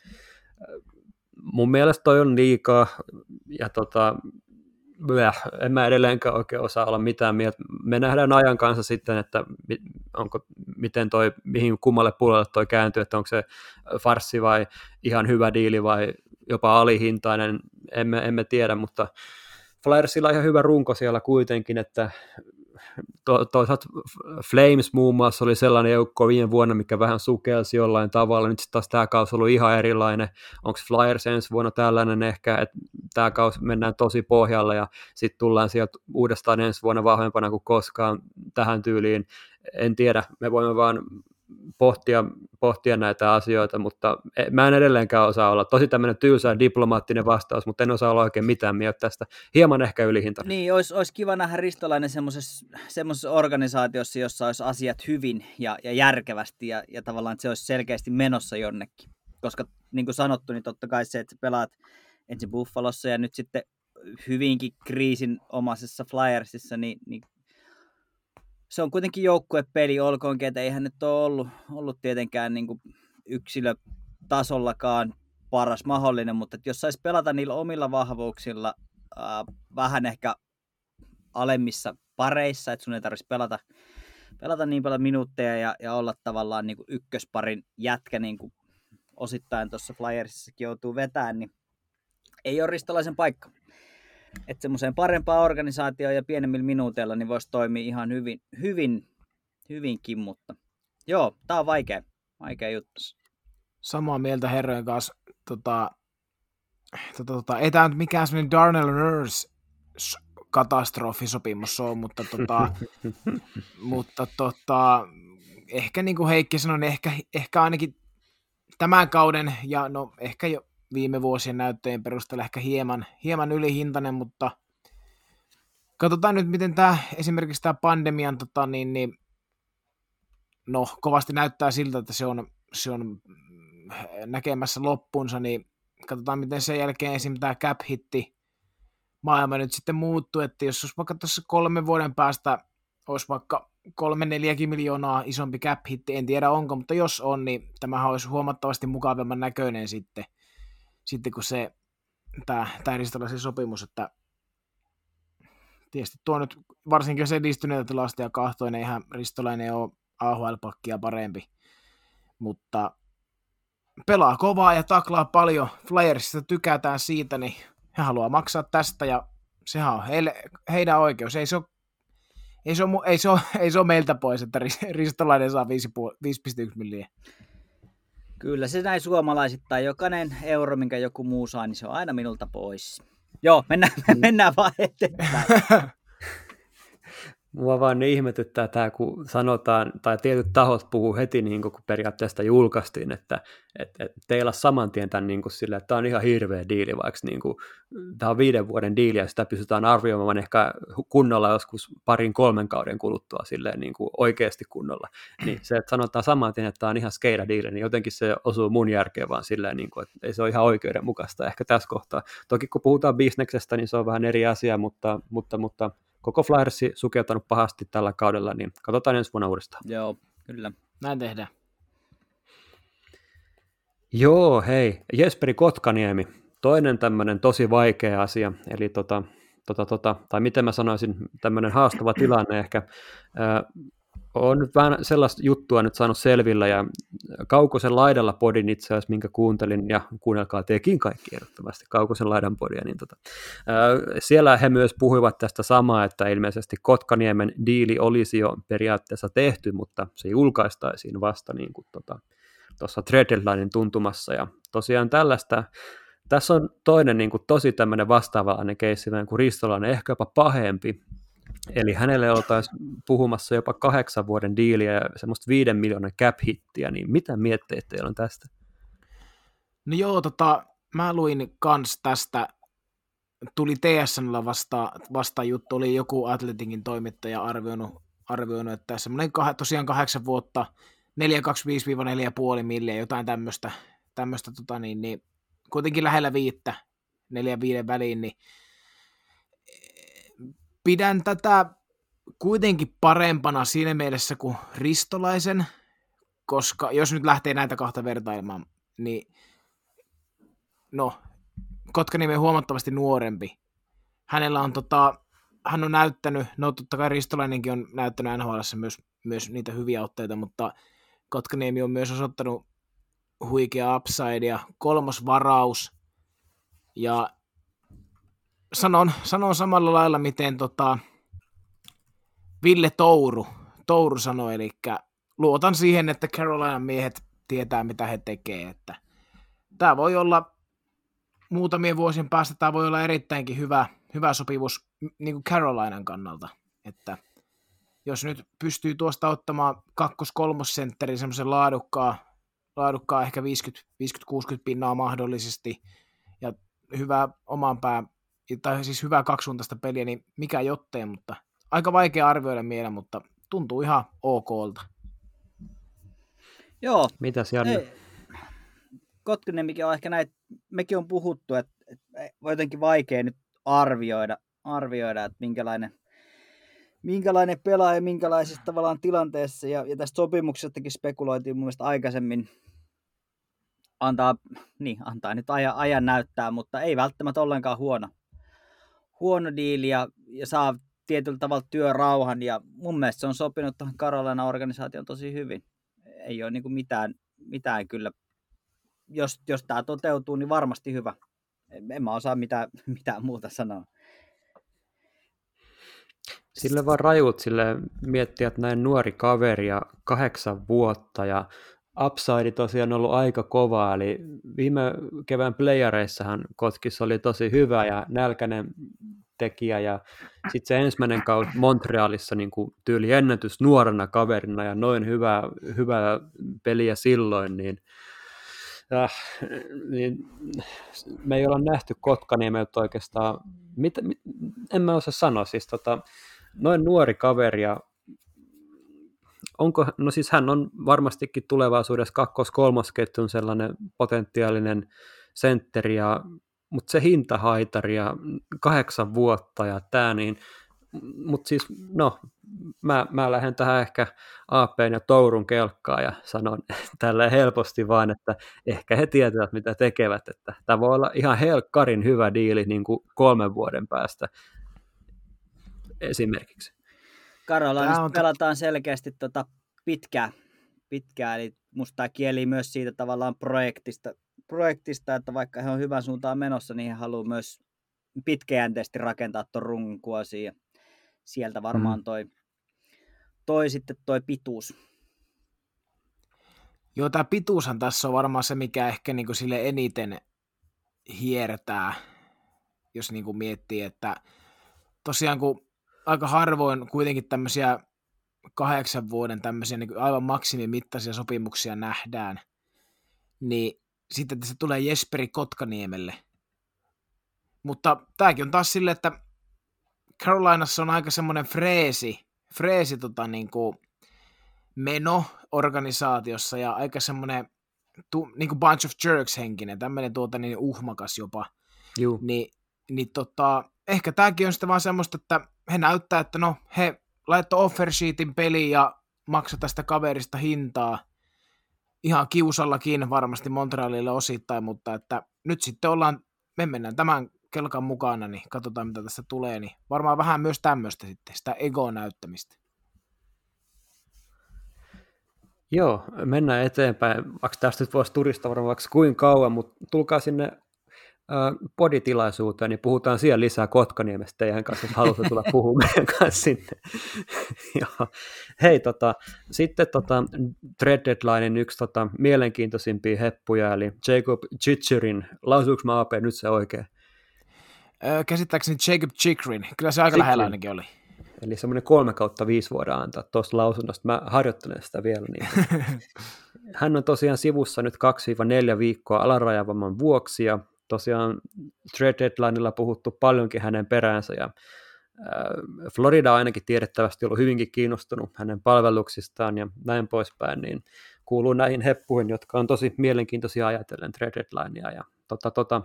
mun mielestä toi on liikaa ja tota, Bleh, en mä edelleenkään oikein osaa olla mitään mieltä. Me nähdään ajan kanssa sitten, että onko, miten toi, mihin kummalle puolelle toi kääntyy, että onko se farsi vai ihan hyvä diili vai jopa alihintainen, emme, emme tiedä, mutta Flyersilla ihan hyvä runko siellä kuitenkin, että to, toisaalta Flames muun muassa oli sellainen joukko viime vuonna, mikä vähän sukelsi jollain tavalla. Nyt sitten taas tämä kausi on ollut ihan erilainen. Onko Flyers ensi vuonna tällainen ehkä, että tämä kausi mennään tosi pohjalla ja sitten tullaan sieltä uudestaan ensi vuonna vahvempana kuin koskaan tähän tyyliin. En tiedä, me voimme vaan pohtia, pohtia näitä asioita, mutta e, mä en edelleenkään osaa olla. Tosi tämmöinen tylsä diplomaattinen vastaus, mutta en osaa olla oikein mitään mieltä tästä. Hieman ehkä ylihinta. Niin, olisi, olisi kiva nähdä Ristolainen semmoisessa organisaatiossa, jossa olisi asiat hyvin ja, ja järkevästi ja, ja tavallaan että se olisi selkeästi menossa jonnekin. Koska niin kuin sanottu, niin totta kai se, että pelaat ensin Buffalossa ja nyt sitten hyvinkin kriisin omaisessa Flyersissa, niin, niin se on kuitenkin joukkuepeli, olkoonkin, että eihän nyt ole ollut, ollut tietenkään niin kuin yksilötasollakaan paras mahdollinen, mutta jos saisi pelata niillä omilla vahvuuksilla äh, vähän ehkä alemmissa pareissa, että sun ei tarvitsisi pelata, pelata niin paljon minuutteja ja, ja olla tavallaan niin kuin ykkösparin jätkä, niin kuin osittain tuossa Flyersissakin joutuu vetämään, niin ei ole ristolaisen paikka että semmoiseen parempaan organisaatioon ja pienemmillä minuuteilla niin voisi toimia ihan hyvin, hyvin, hyvinkin, mutta joo, tää on vaikea, vaikea juttu. Samaa mieltä herrojen kanssa, tota, tota, tota, ei tämä nyt mikään semmoinen Darnell Nurse katastrofisopimus on, mutta, tota, mutta tota, ehkä niin kuin Heikki sanoi, niin ehkä, ehkä ainakin tämän kauden ja no ehkä jo viime vuosien näyttöjen perusteella ehkä hieman, hieman ylihintainen, mutta katsotaan nyt, miten tämä esimerkiksi tämä pandemian, tota, niin, niin, no kovasti näyttää siltä, että se on, se on näkemässä loppunsa, niin katsotaan, miten sen jälkeen esimerkiksi tämä cap-hitti maailma nyt sitten muuttuu, että jos olisi vaikka tuossa kolmen vuoden päästä olisi vaikka kolme neljäkin miljoonaa isompi cap-hitti, en tiedä onko, mutta jos on, niin tämähän olisi huomattavasti mukavemman näköinen sitten sitten kun se, tämä, tämä se sopimus, että tietysti tuo nyt, varsinkin jos edistyneitä tilastoja kahtoinen, niin eihän Ristolainen ole AHL-pakkia parempi, mutta pelaa kovaa ja taklaa paljon, Flyersista tykätään siitä, niin he haluaa maksaa tästä ja sehän on heille, heidän oikeus. Ei se ole ei se, ole, ei, se ole, ei se ole meiltä pois, että Ristolainen saa 5,1 milliä. Kyllä se näin suomalaisittain. Jokainen euro, minkä joku muu saa, niin se on aina minulta pois. Joo, mennään, mennään vaan eteenpäin. Mua vaan niin ihmetyttää tämä, kun sanotaan, tai tietyt tahot puhuu heti, niin kun periaatteessa julkaistiin, että, että, että teillä saman tien tämän niin kuin sille, että tämä on ihan hirveä diili, vaikka niin kuin, tämä on viiden vuoden diili, ja sitä pystytään arvioimaan ehkä kunnolla joskus parin kolmen kauden kuluttua silleen niin kuin oikeasti kunnolla. Niin se, että sanotaan saman tien, että tämä on ihan skeida diili, niin jotenkin se osuu mun järkeen vaan silleen, niin kuin, että ei se ole ihan oikeudenmukaista ehkä tässä kohtaa. Toki kun puhutaan bisneksestä, niin se on vähän eri asia, mutta, mutta, mutta koko Flyersi sukeltanut pahasti tällä kaudella, niin katsotaan ensi vuonna uudestaan. Joo, kyllä. Näin tehdään. Joo, hei. Jesperi Kotkaniemi, toinen tämmöinen tosi vaikea asia, eli tota, tota, tota, tai miten mä sanoisin, tämmöinen haastava tilanne ehkä on nyt vähän sellaista juttua nyt saanut selvillä, ja Kaukosen laidalla podin itse asiassa, minkä kuuntelin, ja kuunnelkaa tekin kaikki ehdottomasti Kaukosen laidan podia, niin tota, ää, siellä he myös puhuivat tästä samaa, että ilmeisesti Kotkaniemen diili olisi jo periaatteessa tehty, mutta se julkaistaisiin vasta niin kuin tota, tuossa Treadlinein tuntumassa, ja tosiaan tällaista tässä on toinen niin kuin, tosi tämmöinen vastaavainen keissi, kuin Ristolainen, ehkä jopa pahempi, Eli hänelle oltaisiin puhumassa jopa kahdeksan vuoden diiliä ja semmoista viiden miljoonan cap-hittiä, niin mitä mietteet teillä on tästä? No joo, tota, mä luin kans tästä, tuli TSNllä vasta, vasta juttu, oli joku Atletikin toimittaja arvioinut, arvioinut että semmoinen kah, tosiaan kahdeksan vuotta, 425-4,5 milliä, jotain tämmöistä, tota niin, niin, kuitenkin lähellä viittä, neljän viiden väliin, niin pidän tätä kuitenkin parempana siinä mielessä kuin Ristolaisen, koska jos nyt lähtee näitä kahta vertailemaan, niin no, Kotkaniemi on huomattavasti nuorempi. Hänellä on tota, hän on näyttänyt, no totta kai Ristolainenkin on näyttänyt NHL myös, myös niitä hyviä otteita, mutta Kotkaniemi on myös osoittanut huikea upside ja kolmos varaus. Ja sanon, sanon samalla lailla, miten tota Ville Touru, Touru sanoi, eli luotan siihen, että Carolina miehet tietää, mitä he tekee, että tämä voi olla muutamien vuosien päästä, tämä voi olla erittäinkin hyvä, hyvä sopivuus niin kuin Carolinan kannalta, että jos nyt pystyy tuosta ottamaan kakkos-kolmossentterin semmoisen laadukkaa, laadukkaa ehkä 50-60 pinnaa mahdollisesti, ja hyvä oman pään tai siis hyvää kaksisuuntaista peliä, niin mikä jottei, mutta aika vaikea arvioida mieleen, mutta tuntuu ihan okolta. Joo. Mitä siellä? Kotkanemikin on ehkä näitä, mekin on puhuttu, että, että on jotenkin vaikea nyt arvioida, arvioida että minkälainen, minkälainen pelaaja minkälaisessa tavallaan tilanteessa, ja, ja tästä sopimuksestakin spekuloitiin mun mielestä aikaisemmin, antaa, niin, antaa nyt ajan, ajan näyttää, mutta ei välttämättä ollenkaan huono, huono diili ja, ja saa tietyllä tavalla työrauhan ja mun mielestä se on sopinut tuohon Karolana organisaation tosi hyvin. Ei ole niin mitään, mitään kyllä, jos, jos tämä toteutuu, niin varmasti hyvä. En, en mä osaa mitään, mitään muuta sanoa. Sille vaan rajut sille miettiä, että näin nuori kaveri ja kahdeksan vuotta ja upside tosiaan ollut aika kova, eli viime kevään playareissahan Kotkissa oli tosi hyvä ja nälkäinen tekijä, ja sitten se ensimmäinen kausi Montrealissa niin kuin tyyli ennätys nuorena kaverina ja noin hyvä, hyvä peliä silloin, niin, äh, niin me ei olla nähty Kotkaniemeltä oikeastaan, mit, mit, en mä osaa sanoa, siis tota, noin nuori kaveri ja onko, no siis hän on varmastikin tulevaisuudessa kakkos-kolmosketjun sellainen potentiaalinen sentteri, ja, mutta se hintahaitari ja kahdeksan vuotta ja tämä, niin mutta siis no, mä, mä lähden tähän ehkä AP ja Tourun kelkkaan ja sanon tällä helposti vaan, että ehkä he tietävät mitä tekevät, että tämä voi olla ihan helkkarin hyvä diili niin kuin kolmen vuoden päästä esimerkiksi. Carolinassa on... pelataan selkeästi tota pitkää, pitkää, eli musta tämä kieli myös siitä tavallaan projektista, projektista, että vaikka he on hyvän suuntaan menossa, niin he haluaa myös pitkäjänteisesti rakentaa tuon rungon kuosiin, sieltä varmaan mm. toi, toi sitten toi pituus. Joo, tämä pituushan tässä on varmaan se, mikä ehkä niin kuin sille eniten hiertää, jos niin kuin miettii, että tosiaan kun aika harvoin kuitenkin tämmöisiä kahdeksan vuoden tämmöisiä niin aivan maksimimittaisia sopimuksia nähdään, niin sitten se tulee Jesperi Kotkaniemelle. Mutta tämäkin on taas sille, että Carolinassa on aika semmoinen freesi, freesi tota niin kuin meno organisaatiossa ja aika semmoinen tu, niin kuin bunch of jerks henkinen, tämmöinen tuota niin uhmakas jopa. Juu. Ni, niin tota, ehkä tämäkin on sitten vaan semmoista, että he näyttää, että no he laittoi offer sheetin peliin ja maksoi tästä kaverista hintaa. Ihan kiusallakin varmasti Montrealille osittain, mutta että nyt sitten ollaan, me mennään tämän kelkan mukana, niin katsotaan mitä tästä tulee, niin varmaan vähän myös tämmöistä sitten, sitä ego näyttämistä. Joo, mennään eteenpäin, vaikka tästä nyt voisi turista varmaan vaikka kuinka kauan, mutta tulkaa sinne poditilaisuuteen, niin puhutaan siellä lisää Kotkaniemestä teidän kanssa, jos haluatte tulla puhumaan meidän kanssa sinne. Joo. Hei, tota, sitten tota, Dread Deadlinein yksi tota, mielenkiintoisimpia heppuja, eli Jacob Chicherin, lausuuko mä AP nyt se oikein? Öö, käsittääkseni Jacob Chikrin, kyllä se aika lähellä ainakin oli. Eli semmoinen kolme kautta viisi voidaan antaa tuosta lausunnosta. Mä harjoittelen sitä vielä. Niin. Hän on tosiaan sivussa nyt 2-4 viikkoa alarajavamman vuoksi ja tosiaan trade deadlineilla puhuttu paljonkin hänen peräänsä ja Florida on ainakin tiedettävästi ollut hyvinkin kiinnostunut hänen palveluksistaan ja näin poispäin, niin kuuluu näihin heppuihin, jotka on tosi mielenkiintoisia ajatellen trade deadlinea. Ja tota, tota,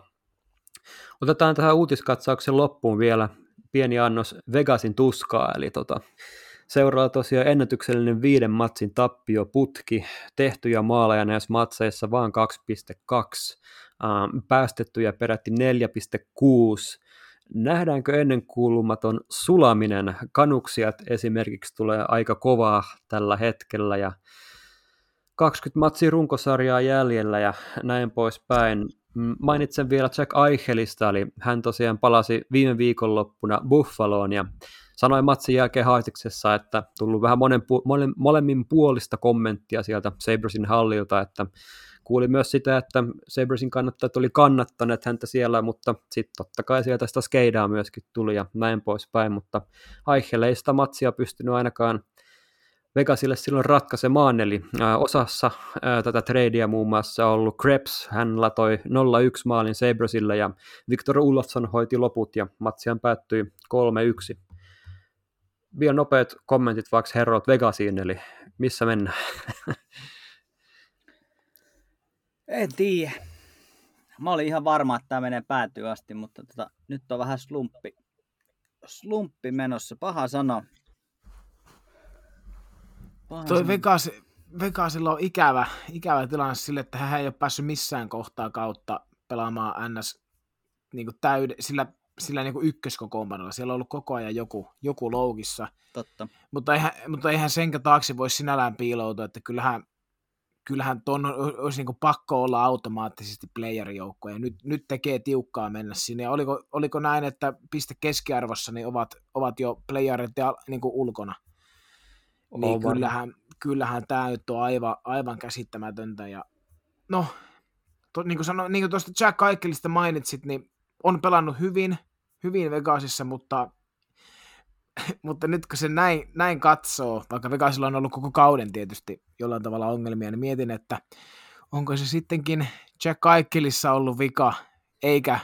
otetaan tähän uutiskatsauksen loppuun vielä pieni annos Vegasin tuskaa, eli tota, seuraa tosiaan ennätyksellinen viiden matsin tappio putki, tehtyjä maaleja näissä matseissa vaan 2,2, ähm, päästettyjä peräti 4,6, nähdäänkö ennenkuulumaton sulaminen? Kanuksiat esimerkiksi tulee aika kovaa tällä hetkellä ja 20 matsia runkosarjaa jäljellä ja näin poispäin. Mainitsen vielä Jack Eichelista, eli hän tosiaan palasi viime viikonloppuna Buffaloon ja sanoi matsin jälkeen haitiksessa, että tullut vähän monen, mole, molemmin puolista kommenttia sieltä Sabresin hallilta, että kuuli myös sitä, että Sabresin kannattajat oli kannattaneet häntä siellä, mutta sitten totta kai sieltä sitä skeidaa myöskin tuli ja näin poispäin, mutta Eichel ei sitä matsia pystynyt ainakaan Vegasille silloin ratkaisemaan, eli osassa tätä tradea muun muassa ollut Krebs, hän latoi 0-1 maalin Sabresille ja Victor Olofsson hoiti loput ja matsian päättyi 3-1. Vielä nopeat kommentit vaikka herroit Vegasiin, eli missä mennään? en tiedä. Mä olin ihan varma, että tämä menee päätyy asti, mutta tota, nyt on vähän slumppi, slumppi menossa. Paha sanoa. Toi Vegas, Vegasilla on ikävä, ikävä tilanne sille, että hän ei ole päässyt missään kohtaa kautta pelaamaan NS niin kuin täyde, sillä, sillä niin kuin ykköskokoonpanolla. Siellä on ollut koko ajan joku, joku loukissa. Totta. Mutta eihän, mutta eihän senkä taakse voi sinällään piiloutua, että kyllähän, kyllähän ton olisi niin pakko olla automaattisesti playerijoukko, ja nyt, nyt tekee tiukkaa mennä sinne. Ja oliko, oliko näin, että piste keskiarvossa niin ovat, ovat jo playerit niin kuin ulkona? Niin kyllähän, kyllähän tämä nyt on aivan, aivan käsittämätöntä. Ja, no, to, niin kuin, sano, niin kuin tuosta Jack Kaikkelista mainitsit, niin on pelannut hyvin, hyvin Vegasissa, mutta, mutta nyt kun se näin, näin katsoo, vaikka Vegasilla on ollut koko kauden tietysti jollain tavalla ongelmia, niin mietin, että onko se sittenkin Jack Kaikkelissa ollut vika, eikä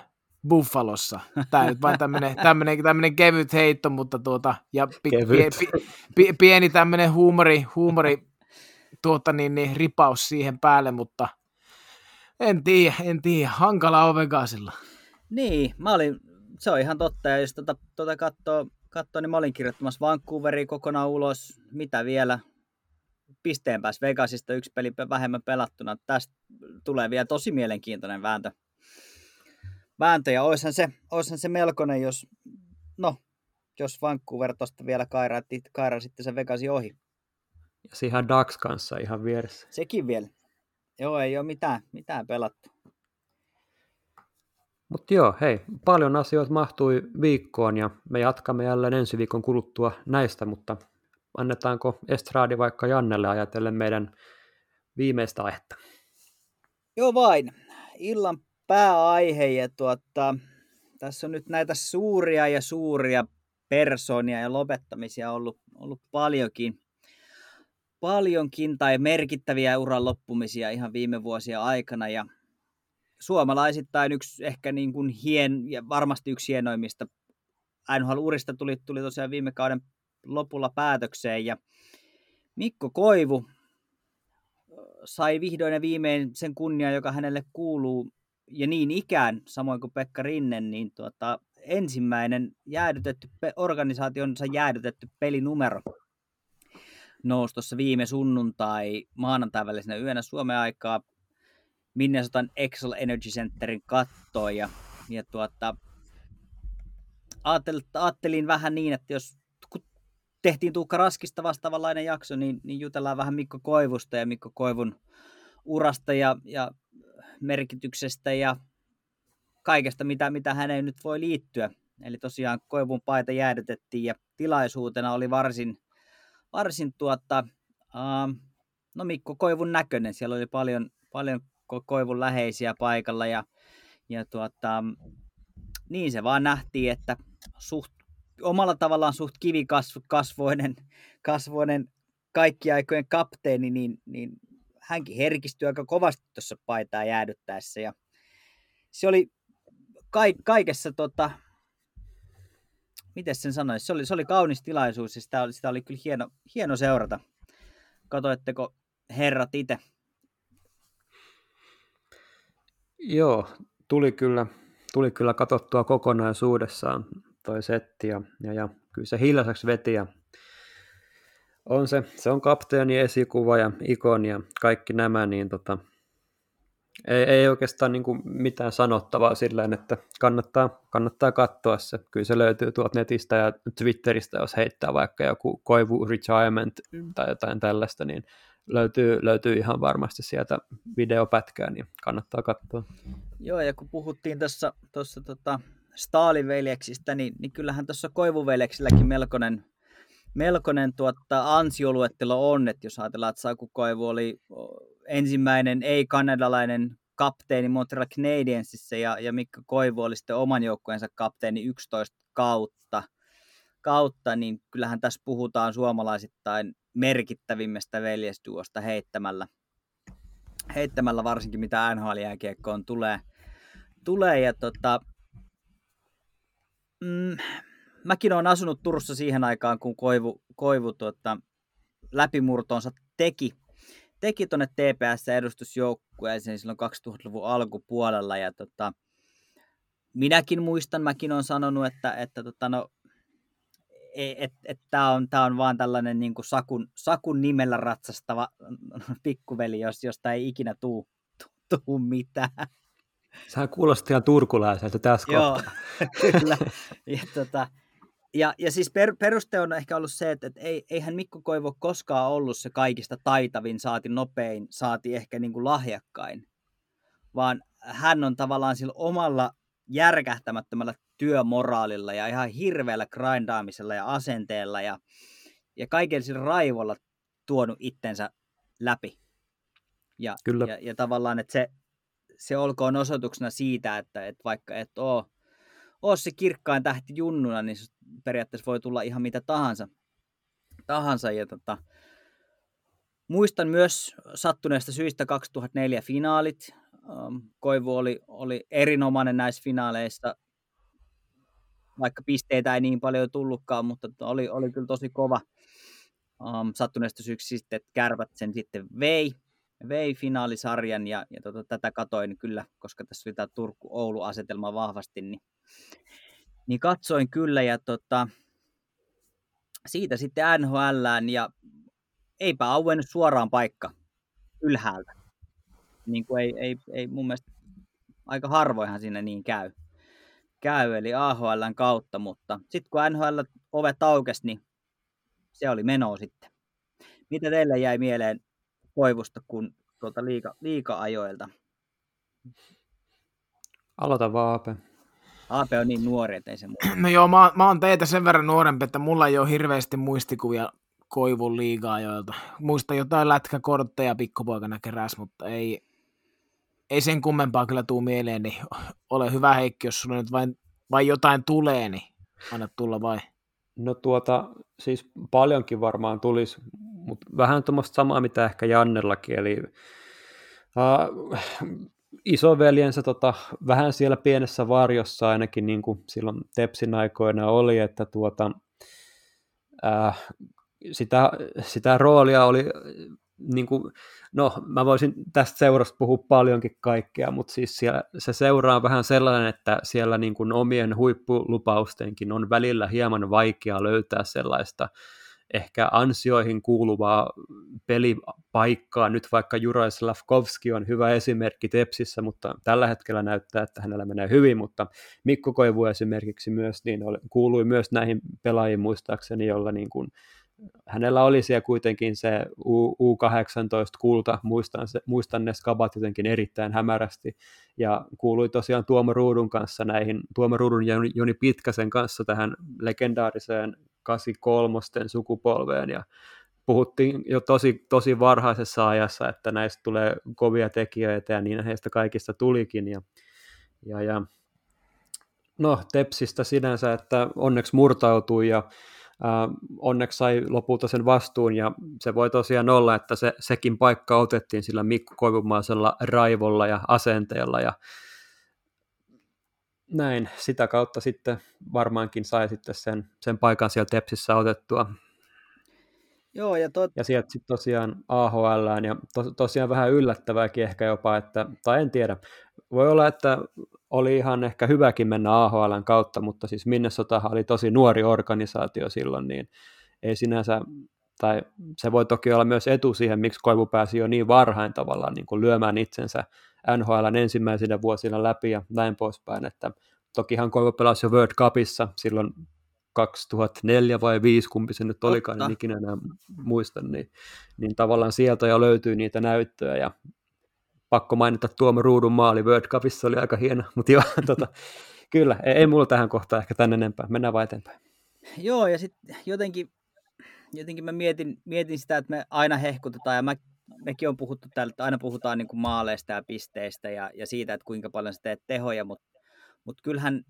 Buffalossa. Tämä nyt vain tämmöinen, tämmöinen, tämmöinen kevyt heitto, mutta tuota, ja pi, pi, pi, pi, pieni tämmöinen huumori, huumori tuota, niin, niin, ripaus siihen päälle, mutta en tiedä, en tiedä. Hankala on Vegasilla. Niin, mä olin, se on ihan totta, ja jos tuota, tuota katsoo, katsoo, niin mä olin kirjoittamassa Vancouveriin kokonaan ulos, mitä vielä, pisteen päässä Vegasista yksi peli vähemmän pelattuna. Tästä tulee vielä tosi mielenkiintoinen vääntö vääntö, ja oishan se, oishan se melkoinen, jos, no, jos Vancouver tuosta vielä kairasti, kaira sitten se Vegasi ohi. Ja siihen Dax kanssa ihan vieressä. Sekin vielä. Joo, ei ole mitään, mitään pelattu. Mutta joo, hei, paljon asioita mahtui viikkoon ja me jatkamme jälleen ensi viikon kuluttua näistä, mutta annetaanko Estradi vaikka Jannelle ajatellen meidän viimeistä aihetta? Joo vain. Illan pääaihe ja tuota, tässä on nyt näitä suuria ja suuria persoonia ja lopettamisia ollut, ollut paljonkin, paljonkin tai merkittäviä uran loppumisia ihan viime vuosien aikana ja suomalaisittain yksi ehkä niin kuin hien, ja varmasti yksi hienoimmista. NHL-urista tuli, tuli tosiaan viime kauden lopulla päätökseen ja Mikko Koivu sai vihdoin ja viimein sen kunnian, joka hänelle kuuluu ja niin ikään, samoin kuin Pekka Rinne, niin tuota, ensimmäinen jäädytetty, organisaationsa jäädytetty pelinumero nousi tuossa viime sunnuntai maanantai välisenä yönä Suomen aikaa Minnesotan Excel Energy Centerin kattoon ja, ja tuota, ajattelin, ajattelin vähän niin, että jos kun tehtiin Tuukka Raskista vastaavanlainen jakso, niin, niin jutellaan vähän Mikko Koivusta ja Mikko Koivun urasta ja, ja merkityksestä ja kaikesta, mitä, mitä häneen nyt voi liittyä. Eli tosiaan Koivun paita jäädytettiin ja tilaisuutena oli varsin, varsin tuota, uh, no Mikko Koivun näköinen. Siellä oli paljon, paljon Koivun läheisiä paikalla ja, ja tuota, niin se vaan nähtiin, että suht, omalla tavallaan suht kivikasvoinen kasvoinen kaikki aikojen kapteeni, niin, niin hänkin herkistyi aika kovasti tuossa paitaa jäädyttäessä ja se oli kaikessa tota, miten sen sanoisi, se oli, se oli kaunis tilaisuus ja sitä oli, sitä oli kyllä hieno, hieno seurata. Katoitteko herrat itse? Joo, tuli kyllä, tuli kyllä katsottua kokonaisuudessaan toi setti ja, ja, ja kyllä se hiljaiseksi veti ja on se, se on kapteeni, esikuva ja ikoni ja kaikki nämä, niin tota, ei, ei oikeastaan niin kuin mitään sanottavaa sillä että kannattaa, kannattaa katsoa se. Kyllä se löytyy tuolta netistä ja Twitteristä, jos heittää vaikka joku koivu retirement tai jotain tällaista, niin löytyy, löytyy ihan varmasti sieltä videopätkää, niin kannattaa katsoa. Joo, ja kun puhuttiin tuossa, tuossa tota Stalin veljeksistä, niin, niin kyllähän tuossa Koivuveljeksilläkin melkoinen, melkoinen tuotta ansioluettelo on, että jos ajatellaan, että Saku Koivu oli ensimmäinen ei-kanadalainen kapteeni Montreal Canadiensissa ja, ja Mikko Koivu oli sitten oman joukkueensa kapteeni 11 kautta, kautta, niin kyllähän tässä puhutaan suomalaisittain merkittävimmästä veljesduosta heittämällä, heittämällä varsinkin mitä NHL-jääkiekkoon tulee. tulee ja tota, mm, mäkin olen asunut Turussa siihen aikaan, kun Koivu, Koivu tuota, läpimurtonsa teki teki tuonne TPS-edustusjoukkueeseen silloin 2000-luvun alkupuolella ja tota, minäkin muistan, mäkin olen sanonut, että, että tota, no, että et, tämä on, tää on vaan tällainen niin kuin Sakun, Sakun nimellä ratsastava pikkuveli, jos, josta ei ikinä tuu, tuu, tuu mitään. Sehän kuulosti ihan turkulaiselta tässä Joo, kyllä. Ja, tota, ja, ja siis per, peruste on ehkä ollut se, että, että ei, eihän Mikko Koivo koskaan ollut se kaikista taitavin, saati nopein, saati ehkä niin kuin lahjakkain, vaan hän on tavallaan sillä omalla järkähtämättömällä työmoraalilla ja ihan hirveällä grindaamisella ja asenteella ja, ja kaiken sillä raivolla tuonut itsensä läpi. Ja, Kyllä. ja, ja tavallaan, että se, se olkoon osoituksena siitä, että, että vaikka et ole ole se kirkkain tähti junnuna, niin periaatteessa voi tulla ihan mitä tahansa. tahansa. Ja tota, muistan myös sattuneesta syistä 2004 finaalit. Koivu oli, oli erinomainen näissä finaaleissa, vaikka pisteitä ei niin paljon tullutkaan, mutta oli, oli kyllä tosi kova. Um, sattuneesta syyksi sitten, että kärpät sen sitten vei, vei finaalisarjan ja, ja tota, tätä katoin kyllä, koska tässä oli tämä Turku-Oulu-asetelma vahvasti, niin niin katsoin kyllä ja tota, siitä sitten NHL ja eipä auennut suoraan paikka ylhäältä. Niin kuin ei, ei, ei mun mielestä aika harvoinhan siinä niin käy. Käy, eli AHLn kautta, mutta sitten kun NHL ovet aukesi, niin se oli meno sitten. Mitä teille jäi mieleen Koivusta kun tuolta liika, liika-ajoilta? Aloita vaan, Ape. Aape on niin nuori, että ei se muuta. No joo, mä, mä oon teitä sen verran nuorempi, että mulla ei ole hirveästi muistikuvia Koivun liiga-ajoilta. Muista jotain lätkäkortteja pikkupoikana keräs, mutta ei, ei sen kummempaa kyllä tuu mieleen, niin ole hyvä Heikki, jos sulla nyt vain, vain jotain tulee, niin anna tulla vai. No tuota, siis paljonkin varmaan tulisi, mutta vähän tuommoista samaa, mitä ehkä Jannellakin, eli uh, isoveljensä tota, vähän siellä pienessä varjossa ainakin niin kuin silloin Tepsin aikoina oli, että tuota, uh, sitä, sitä roolia oli niin kuin, no mä voisin tästä seurasta puhua paljonkin kaikkea, mutta siis siellä, se seuraa vähän sellainen, että siellä niin kuin omien huippulupaustenkin on välillä hieman vaikea löytää sellaista ehkä ansioihin kuuluvaa pelipaikkaa. Nyt vaikka Juraj Slavkovski on hyvä esimerkki Tepsissä, mutta tällä hetkellä näyttää, että hänellä menee hyvin, mutta Mikko Koivu esimerkiksi myös niin kuului myös näihin pelaajiin muistaakseni, jolla niin kuin hänellä oli siellä kuitenkin se U, 18 kulta, muistan, se, muistan ne skabat jotenkin erittäin hämärästi, ja kuului tosiaan Tuomo Ruudun kanssa näihin, Tuomo Ruudun ja Joni Pitkäsen kanssa tähän legendaariseen 83 sukupolveen, ja puhuttiin jo tosi, tosi varhaisessa ajassa, että näistä tulee kovia tekijöitä, ja niin heistä kaikista tulikin, ja, ja, ja no Tepsistä sinänsä, että onneksi murtautui, ja onneksi sai lopulta sen vastuun ja se voi tosiaan olla, että se, sekin paikka otettiin sillä Mikko Koivumaisella raivolla ja asenteella ja näin, sitä kautta sitten varmaankin sai sitten sen, sen paikan siellä Tepsissä otettua. Joo, ja, tot... ja sieltä sitten tosiaan AHL ja to, tosiaan vähän yllättävääkin ehkä jopa, että, tai en tiedä, voi olla, että oli ihan ehkä hyväkin mennä AHLn kautta, mutta siis Minnesotahan oli tosi nuori organisaatio silloin, niin ei sinänsä, tai se voi toki olla myös etu siihen, miksi Koivu pääsi jo niin varhain tavallaan niin kuin lyömään itsensä NHLn ensimmäisenä vuosina läpi ja näin poispäin, että tokihan Koivu pelasi jo World Cupissa silloin 2004 vai 5, kumpi se nyt olikaan, en ikinä enää muista, niin, niin tavallaan sieltä jo löytyy niitä näyttöjä ja pakko mainita Tuomo Ruudun maali. World Cupissa, oli aika hieno, mutta joo, tota, kyllä, ei, ei mulla tähän kohtaan ehkä tänne enempää, mennään vaan eteenpäin. Joo, ja sitten jotenkin, jotenkin mä mietin, mietin sitä, että me aina hehkutetaan, ja mä, mekin on puhuttu täällä, että aina puhutaan niin kuin maaleista ja pisteistä ja, ja siitä, että kuinka paljon sä teet tehoja, mutta mut kyllähän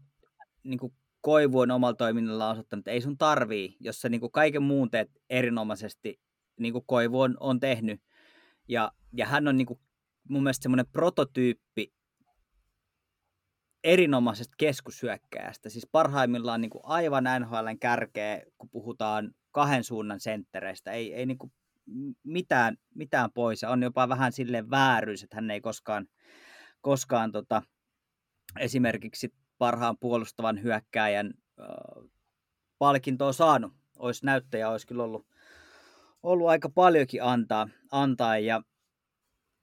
niin kuin Koivu on omalla toiminnalla osoittanut, että ei sun tarvii, jos sä niin kuin kaiken muun teet erinomaisesti, niin kuin Koivu on, on tehnyt, ja, ja hän on niin kuin mun mielestä semmoinen prototyyppi erinomaisesta keskushyökkääjästä. Siis parhaimmillaan niin kuin aivan NHLn kärkeä, kun puhutaan kahden suunnan senttereistä. Ei, ei niin kuin mitään, mitään pois. On jopa vähän sille vääryys, että hän ei koskaan, koskaan tota, esimerkiksi parhaan puolustavan hyökkääjän äh, palkintoa saanut. Olisi näyttäjä, olisi kyllä ollut, ollut aika paljonkin antaa, antaa ja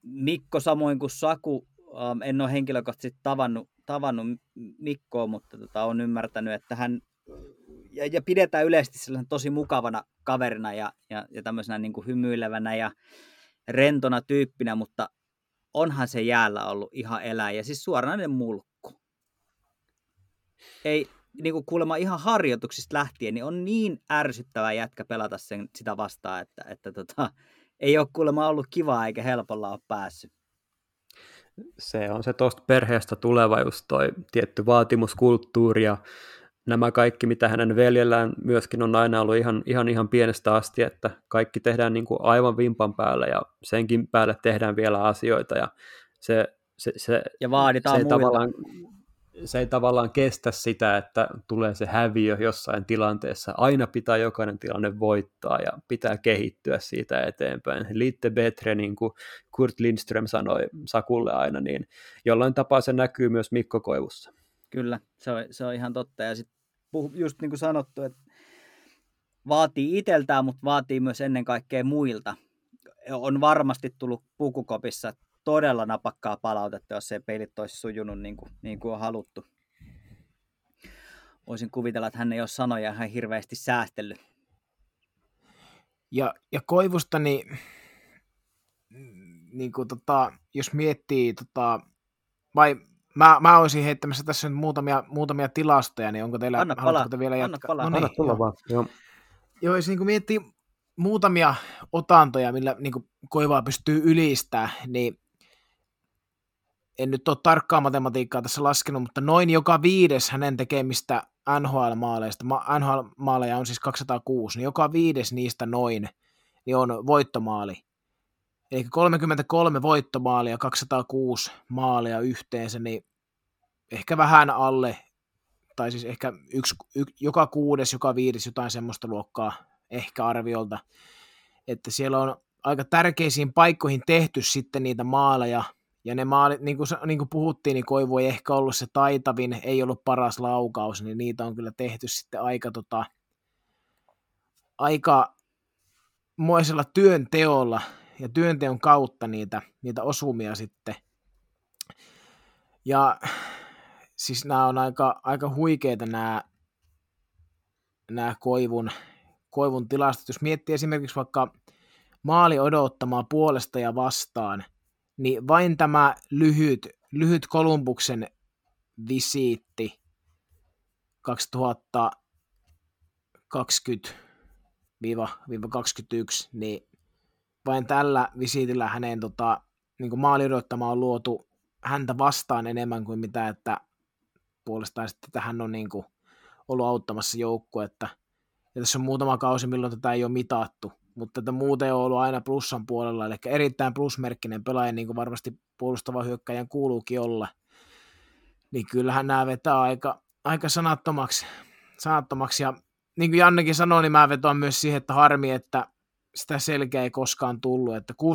Mikko samoin kuin Saku, ähm, en ole henkilökohtaisesti tavannut, tavannut Mikkoa, mutta tota, on ymmärtänyt, että hän ja, ja pidetään yleisesti sellaisen tosi mukavana kaverina ja, ja, ja tämmöisenä niin kuin hymyilevänä ja rentona tyyppinä, mutta onhan se jäällä ollut ihan elää ja siis suoranainen mulkku. Ei, niin kuin kuulemma ihan harjoituksista lähtien, niin on niin ärsyttävää jätkä pelata sen, sitä vastaan, että, että tota, ei ole kuulemma ollut kivaa eikä helpolla ole päässyt. Se on se tuosta perheestä tuleva just toi tietty vaatimuskulttuuri ja nämä kaikki, mitä hänen veljellään myöskin on aina ollut ihan, ihan, ihan pienestä asti, että kaikki tehdään niin kuin aivan vimpan päälle ja senkin päälle tehdään vielä asioita ja se, se, se, ja vaaditaan se ei tavallaan, se ei tavallaan kestä sitä, että tulee se häviö jossain tilanteessa. Aina pitää jokainen tilanne voittaa ja pitää kehittyä siitä eteenpäin. Liitte betre, niin kuin Kurt Lindström sanoi Sakulle aina, niin jollain tapaa se näkyy myös Mikko Koivussa. Kyllä, se on, se on ihan totta. Ja sitten just niin kuin sanottu, että vaatii itseltään, mutta vaatii myös ennen kaikkea muilta. On varmasti tullut pukukopissa todella napakkaa palautetta, jos se pelit olisi sujunut niin kuin, niin kuin on haluttu. voisin kuvitella, että hän ei ole sanoja ihan hirveästi säästellyt. Ja, ja Koivusta, niin, niin kuin, tota, jos miettii, tota, vai mä, mä olisin heittämässä tässä nyt muutamia, muutamia tilastoja, niin onko teillä, anna palaa, te vielä jatkaa? Anna, palaa. no niin, Anna tulla vaan, joo. Joo, jos niin miettii muutamia otantoja, millä niin kuin Koivaa pystyy ylistää, niin en nyt ole tarkkaa matematiikkaa tässä laskenut, mutta noin joka viides hänen tekemistä NHL-maaleista, NHL-maaleja on siis 206, niin joka viides niistä noin niin on voittomaali. Eli 33 voittomaalia, 206 maalia yhteensä, niin ehkä vähän alle, tai siis ehkä yksi, y, joka kuudes, joka viides, jotain semmoista luokkaa ehkä arviolta. Että siellä on aika tärkeisiin paikkoihin tehty sitten niitä maaleja, ja ne maalit, niin kuin, niin kuin puhuttiin, niin Koivu ei ehkä ollut se taitavin, ei ollut paras laukaus, niin niitä on kyllä tehty sitten aika, tota, aika moisella työnteolla ja työnteon kautta niitä, niitä osumia sitten. Ja siis nämä on aika, aika huikeita nämä, nämä Koivun, Koivun tilastot. Jos miettii esimerkiksi vaikka maali odottamaa puolesta ja vastaan – niin vain tämä lyhyt, lyhyt Kolumbuksen visiitti 2020 21, niin vain tällä visiitillä hänen tota, niin maali on luotu häntä vastaan enemmän kuin mitä, että puolestaan sitten että hän on niin kuin, ollut auttamassa joukkuetta. Ja tässä on muutama kausi, milloin tätä ei ole mitattu, mutta tätä muuten on ollut aina plussan puolella, eli erittäin plusmerkkinen pelaaja, niin kuin varmasti puolustava hyökkäjän kuuluukin olla. Niin kyllähän nämä vetää aika, aika sanattomaksi, sanattomaksi. Ja niin kuin Jannekin sanoi, niin mä vetoan myös siihen, että harmi, että sitä selkeä ei koskaan tullut. Että 16-17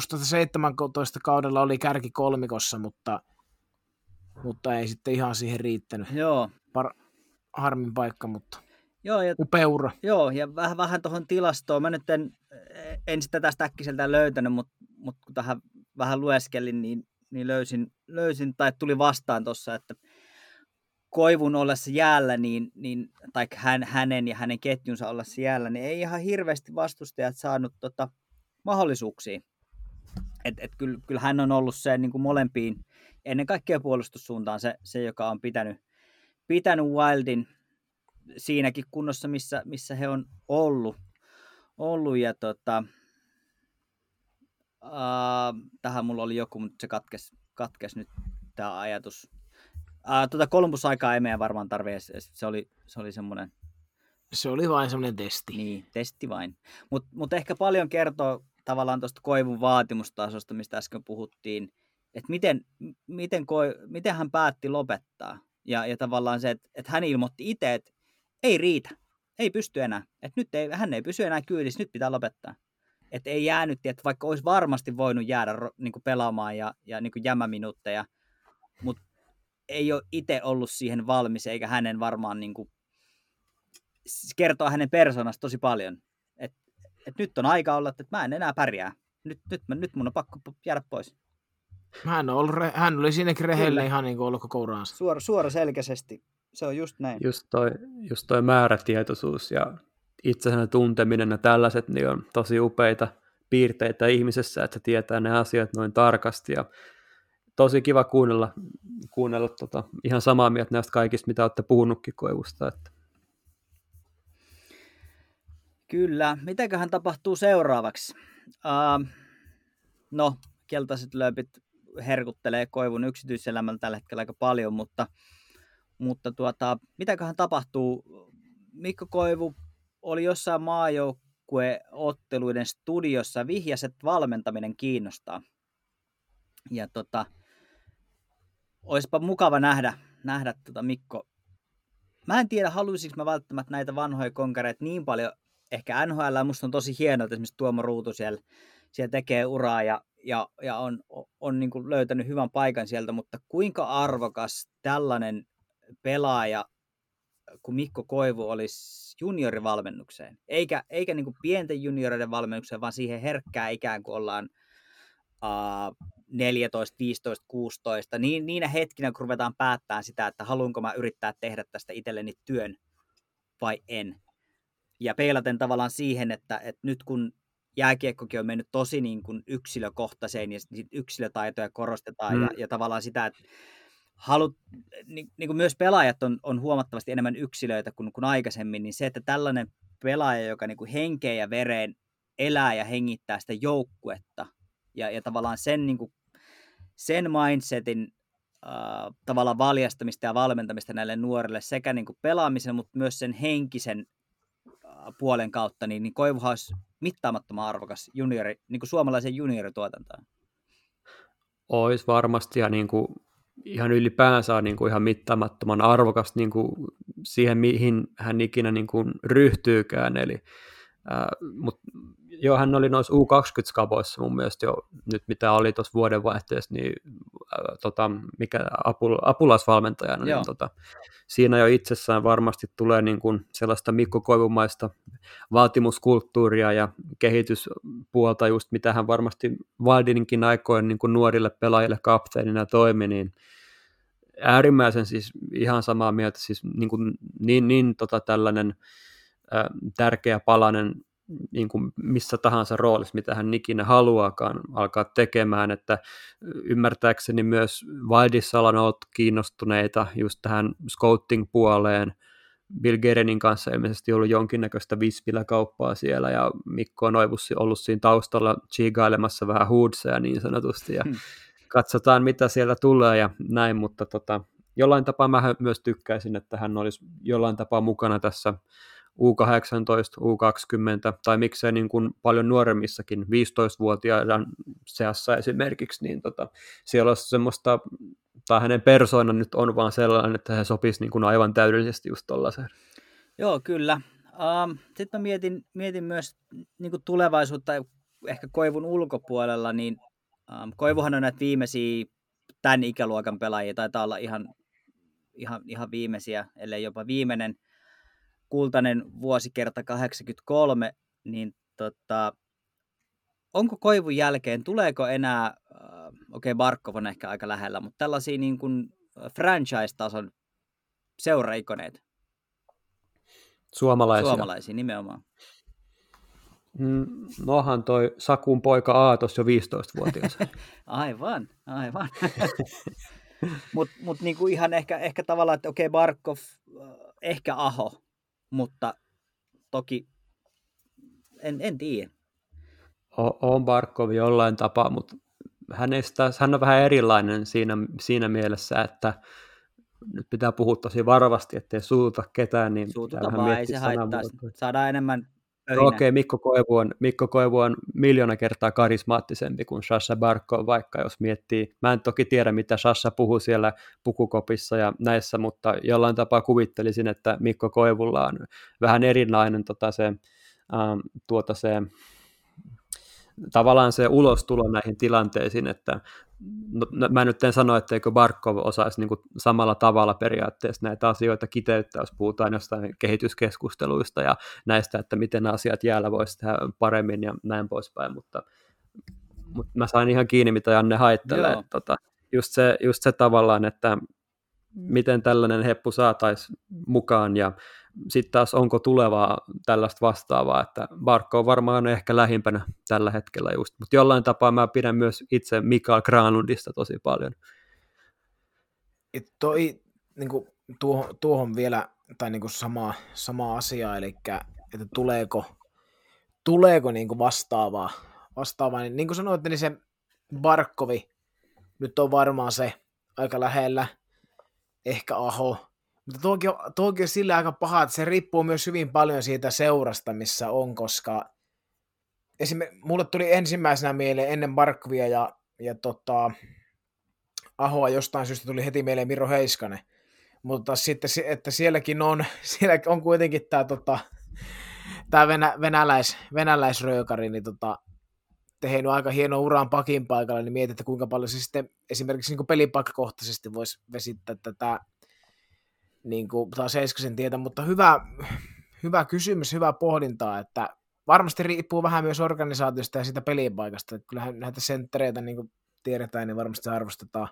kaudella oli kärki kolmikossa, mutta, mutta ei sitten ihan siihen riittänyt. Joo. Par, harmin paikka, mutta Joo, ja, upeura. Joo, ja vähän, vähän tuohon tilastoon. Mä nyt en, en sitä tästä äkkiseltä löytänyt, mutta, mutta kun tähän vähän lueskelin, niin, niin löysin, löysin, tai tuli vastaan tuossa, että Koivun ollessa jäällä, niin, niin, tai hän, hänen ja hänen ketjunsa ollessa jäällä, niin ei ihan hirveästi vastustajat saanut tota, mahdollisuuksia. Et, et kyllä, kyllä hän on ollut se niin kuin molempiin, ennen kaikkea puolustussuuntaan se, se joka on pitänyt, pitänyt Wildin siinäkin kunnossa, missä, missä he on ollut. ollut ja tota, uh, tähän mulla oli joku, mutta se katkesi, katkes nyt tämä ajatus. Uh, tota Columbus-aikaa ei meidän varmaan tarvitse, se oli, se oli semmoinen... Se oli vain semmoinen testi. Niin, testi vain. Mutta mut ehkä paljon kertoo tavallaan tuosta Koivun vaatimustasosta, mistä äsken puhuttiin, että miten, miten, koi, miten hän päätti lopettaa. Ja, ja tavallaan se, että, että hän ilmoitti itse, että ei riitä. Ei pysty enää. Et nyt ei, hän ei pysy enää kyydissä, nyt pitää lopettaa. Et ei jäänyt, että vaikka olisi varmasti voinut jäädä niin kuin pelaamaan ja, ja niin kuin jämäminuutteja, mutta ei ole itse ollut siihen valmis, eikä hänen varmaan niin kuin, kertoa hänen persoonasta tosi paljon. Et, et nyt on aika olla, että mä en enää pärjää. Nyt, nyt, nyt mun on pakko jäädä pois. Hän, on ollut, hän oli siinäkin rehellinen ihan niin kuin ollut koko uraansa. Suora, suora selkeästi se on just näin. Just toi, just toi määrätietoisuus ja itsensä tunteminen ja tällaiset niin on tosi upeita piirteitä ihmisessä, että se tietää ne asiat noin tarkasti ja tosi kiva kuunnella, kuunnella tota, ihan samaa mieltä näistä kaikista, mitä olette puhunutkin koivusta. Että. Kyllä. Mitäköhän tapahtuu seuraavaksi? Uh, no, keltaiset lööpit herkuttelee koivun yksityiselämällä tällä hetkellä aika paljon, mutta mutta tuota, mitäköhän tapahtuu? Mikko Koivu oli jossain maajoukkueotteluiden studiossa, vihjasi, että valmentaminen kiinnostaa. Ja tota, olisipa mukava nähdä, nähdä tota Mikko. Mä en tiedä, haluaisinko mä välttämättä näitä vanhoja konkareita niin paljon, ehkä NHL, musta on tosi hienoa, että esimerkiksi Tuomo Ruutu siellä, siellä tekee uraa ja, ja, ja on, on niin löytänyt hyvän paikan sieltä, mutta kuinka arvokas tällainen pelaaja kuin Mikko Koivu olisi juniorivalmennukseen. Eikä, eikä niin pienten junioreiden valmennukseen, vaan siihen herkkää ikään kuin ollaan uh, 14, 15, 16. Niin, niinä hetkinä, kun ruvetaan päättämään sitä, että haluanko mä yrittää tehdä tästä itselleni työn, vai en. Ja peilaten tavallaan siihen, että, että nyt kun jääkiekkokin on mennyt tosi niin kuin yksilökohtaiseen ja yksilötaitoja korostetaan mm. ja, ja tavallaan sitä, että halut, niin, niin kuin myös pelaajat on, on huomattavasti enemmän yksilöitä kuin, kuin aikaisemmin, niin se, että tällainen pelaaja, joka niin kuin henkeä ja vereen elää ja hengittää sitä joukkuetta ja, ja tavallaan sen, niin kuin, sen mindsetin äh, tavallaan valjastamista ja valmentamista näille nuorille sekä niin kuin pelaamisen, mutta myös sen henkisen äh, puolen kautta, niin, niin Koivuhan olisi mittaamattoman arvokas juniori, niin kuin suomalaisen juniorituotantoon. Olisi varmasti ja niin kuin ihan ylipäänsä on niin kuin ihan mittaamattoman arvokas niin kuin siihen, mihin hän ikinä niin kuin ryhtyykään. Eli, äh, mutta joo, hän oli noissa U20-skaboissa mun mielestä jo nyt, mitä oli tuossa vuodenvaihteessa, niin äh, tota, mikä apul, apulasvalmentajana, niin tota, siinä jo itsessään varmasti tulee niin kuin sellaista Mikko Koivumaista vaatimuskulttuuria ja kehityspuolta, just mitä hän varmasti Waldinkin aikoin niin kuin nuorille pelaajille kapteenina toimi, niin äärimmäisen siis ihan samaa mieltä, siis niin, kuin, niin, niin tota tällainen ä, tärkeä palanen niin kuin missä tahansa roolissa, mitä hän ikinä haluaakaan alkaa tekemään, että ymmärtääkseni myös Wildissa on ollut kiinnostuneita just tähän scouting-puoleen, Bill Gerenin kanssa ilmeisesti ollut jonkinnäköistä visvillä-kauppaa siellä, ja Mikko on ollut siinä taustalla chigailemassa vähän hoodseja niin sanotusti, ja hmm. katsotaan mitä siellä tulee ja näin, mutta tota, jollain tapaa mä myös tykkäisin, että hän olisi jollain tapaa mukana tässä U18, U20 tai miksei niin kuin paljon nuoremmissakin 15-vuotiaiden seassa esimerkiksi, niin tota, siellä on semmoista, tai hänen persoona nyt on vaan sellainen, että he sopisi niin kuin aivan täydellisesti just tollaiseen. Joo, kyllä. Um, Sitten mä mietin, mietin myös niin kuin tulevaisuutta ehkä Koivun ulkopuolella, niin um, Koivuhan on näitä viimeisiä tämän ikäluokan pelaajia, taitaa olla ihan, ihan, ihan viimeisiä, ellei jopa viimeinen – kultainen vuosikerta 83, niin tota, onko Koivun jälkeen, tuleeko enää, äh, okei okay, Barkov on ehkä aika lähellä, mutta tällaisia niin kuin franchise-tason seuraikoneet? Suomalaisia. Suomalaisia nimenomaan. Mm, nohan toi Sakun poika Aatos jo 15-vuotias. aivan, aivan. Mutta mut niinku ihan ehkä, ehkä tavallaan, että okei okay, Barkov, äh, ehkä Aho, mutta toki en, en tiedä. On Barkov jollain tapaa, mutta hänestä, hän on vähän erilainen siinä, siinä mielessä, että nyt pitää puhua tosi varovasti, ettei suututa ketään. Niin Suututa vaan, ei se haittaa. Saadaan enemmän Okei, okay, Mikko, Koivu on, Mikko Koivu on miljoona kertaa karismaattisempi kuin Sasha Barko, vaikka jos miettii, mä en toki tiedä mitä Sasha puhuu siellä pukukopissa ja näissä, mutta jollain tapaa kuvittelisin, että Mikko Koivulla on vähän erilainen tota se, ähm, tuota se tavallaan se ulostulo näihin tilanteisiin, että no, no, mä nyt en sano, etteikö Barkov osaisi niin kuin samalla tavalla periaatteessa näitä asioita kiteyttää, jos puhutaan jostain kehityskeskusteluista ja näistä, että miten asiat jäällä voisi tehdä paremmin ja näin poispäin, mutta, mutta mä sain ihan kiinni, mitä Janne haittelee. Tota, just, se, just se tavallaan, että miten tällainen heppu saataisiin mukaan ja sitten taas onko tulevaa tällaista vastaavaa, että Barkko on varmaan ehkä lähimpänä tällä hetkellä just, mutta jollain tapaa mä pidän myös itse Mikael Granlundista tosi paljon. Et toi, niin kuin, tuohon, tuohon vielä, tai niin kuin sama, sama asia, eli että tuleeko, tuleeko niin kuin vastaavaa, vastaavaa, niin, niin kuin sanoit, niin se Barkovi nyt on varmaan se aika lähellä, ehkä Aho, mutta tuokin on, sillä aika paha, että se riippuu myös hyvin paljon siitä seurasta, missä on, koska esimerkiksi mulle tuli ensimmäisenä mieleen ennen Barkvia ja, ja tota, Ahoa jostain syystä tuli heti mieleen Miro Heiskanen. Mutta sitten, että sielläkin on, siellä on kuitenkin tämä tota, venä, venäläis, venäläisröökari, niin tota, tehnyt aika hieno uran pakin paikalla, niin mietit, että kuinka paljon se sitten esimerkiksi niin pelipaikkakohtaisesti voisi vesittää tätä niin kuin taas Heiskasen tietä, mutta hyvä, hyvä kysymys, hyvä pohdintaa, että varmasti riippuu vähän myös organisaatiosta ja siitä pelipaikasta, että kyllähän näitä senttereitä, niin kuin tiedetään, niin varmasti se arvostetaan,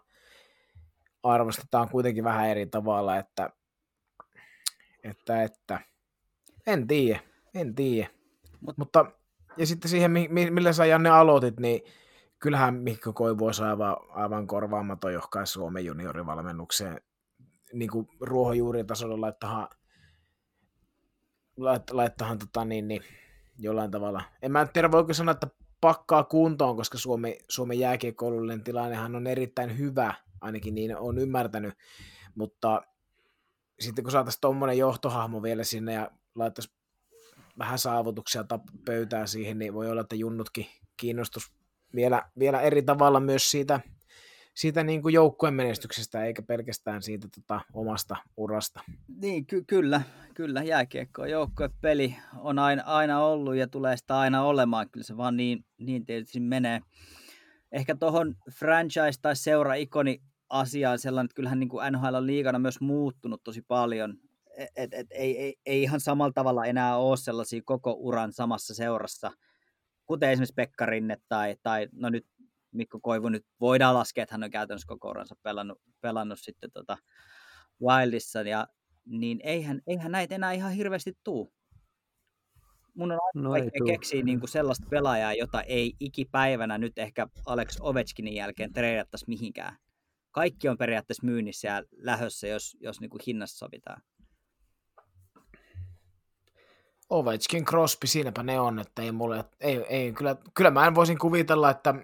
arvostetaan kuitenkin vähän eri tavalla, että, että, että En tiedä, en tiedä. Mut, Mutta ja sitten siihen, millä sä Janne aloitit, niin kyllähän Mikko Koivu olisi aivan, aivan korvaamaton johkaa Suomen juniorivalmennukseen niin kuin ruohonjuuritasolla laittahan, lait, laittahan tota, niin, niin, jollain tavalla. En mä tiedä, voiko sanoa, että pakkaa kuntoon, koska Suomi, Suomen jääkiekkoulullinen tilannehan on erittäin hyvä, ainakin niin on ymmärtänyt, mutta sitten kun saataisiin tuommoinen johtohahmo vielä sinne ja laittaisi vähän saavutuksia pöytää siihen, niin voi olla, että junnutkin kiinnostus vielä, vielä eri tavalla myös siitä, siitä niin kuin joukkueen menestyksestä, eikä pelkästään siitä tota, omasta urasta. Niin, ky- kyllä, kyllä jääkiekko joukkuepeli on aina, aina ollut ja tulee sitä aina olemaan, kyllä se vaan niin, niin tietysti menee. Ehkä tuohon franchise- tai seura-ikoni asiaan sellainen, että kyllähän niin kuin NHL on liigana myös muuttunut tosi paljon. Et, et, ei, ei, ei ihan samalla tavalla enää ole sellaisia koko uran samassa seurassa, kuten esimerkiksi Pekka Rinne tai, tai no nyt Mikko Koivu nyt voidaan laskea, että hän on käytännössä koko uransa pelannut, pelannut sitten tota Wildissa, ja, niin eihän, eihän näitä enää ihan hirveästi tuu. Mun on aika no vaikea keksiä niin kuin sellaista pelaajaa, jota ei ikipäivänä nyt ehkä Alex Ovechkinin jälkeen treidattaisi mihinkään. Kaikki on periaatteessa myynnissä ja lähössä, jos, jos niin kuin hinnassa sovitaan. Ovechkin, Crosby, siinäpä ne on, että ei mulle, ei, ei, kyllä, kyllä mä en voisin kuvitella, että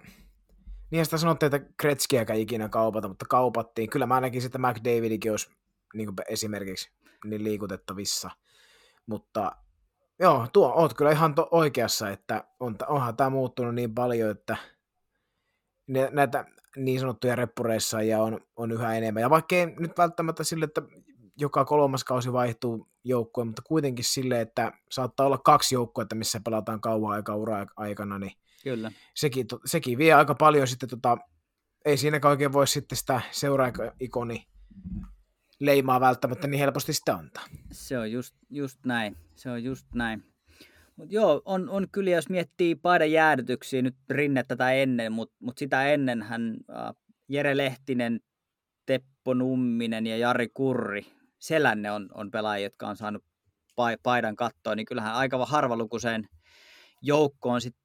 Niinhän sitä sanottiin, että Kretskiäkään ikinä kaupata, mutta kaupattiin. Kyllä mä näkisin, että McDavidikin olisi niin kuin esimerkiksi niin liikutettavissa. Mutta joo, tuo, oot kyllä ihan to- oikeassa, että on, onhan tämä muuttunut niin paljon, että näitä niin sanottuja reppureissa ja on, on yhä enemmän. Ja vaikka ei nyt välttämättä sille, että joka kolmas kausi vaihtuu joukkueen, mutta kuitenkin sille, että saattaa olla kaksi joukkuetta, missä pelataan kauan aikaa ura-aikana, niin Kyllä. Sekin, sekin vie aika paljon sitten, tota, ei siinäkään oikein voi sitten sitä seuraikoni leimaa välttämättä niin helposti sitä antaa. Se on just, just näin. Se on just näin. Mut joo, on, on kyllä, jos miettii paidan jäädytyksiä nyt rinne tätä ennen, mutta mut sitä ennen hän äh, Jere Lehtinen, Teppo Numminen ja Jari Kurri, Selänne on, on pelaajia, jotka on saanut paidan kattoa, niin kyllähän aika harvalukuiseen joukkoon sit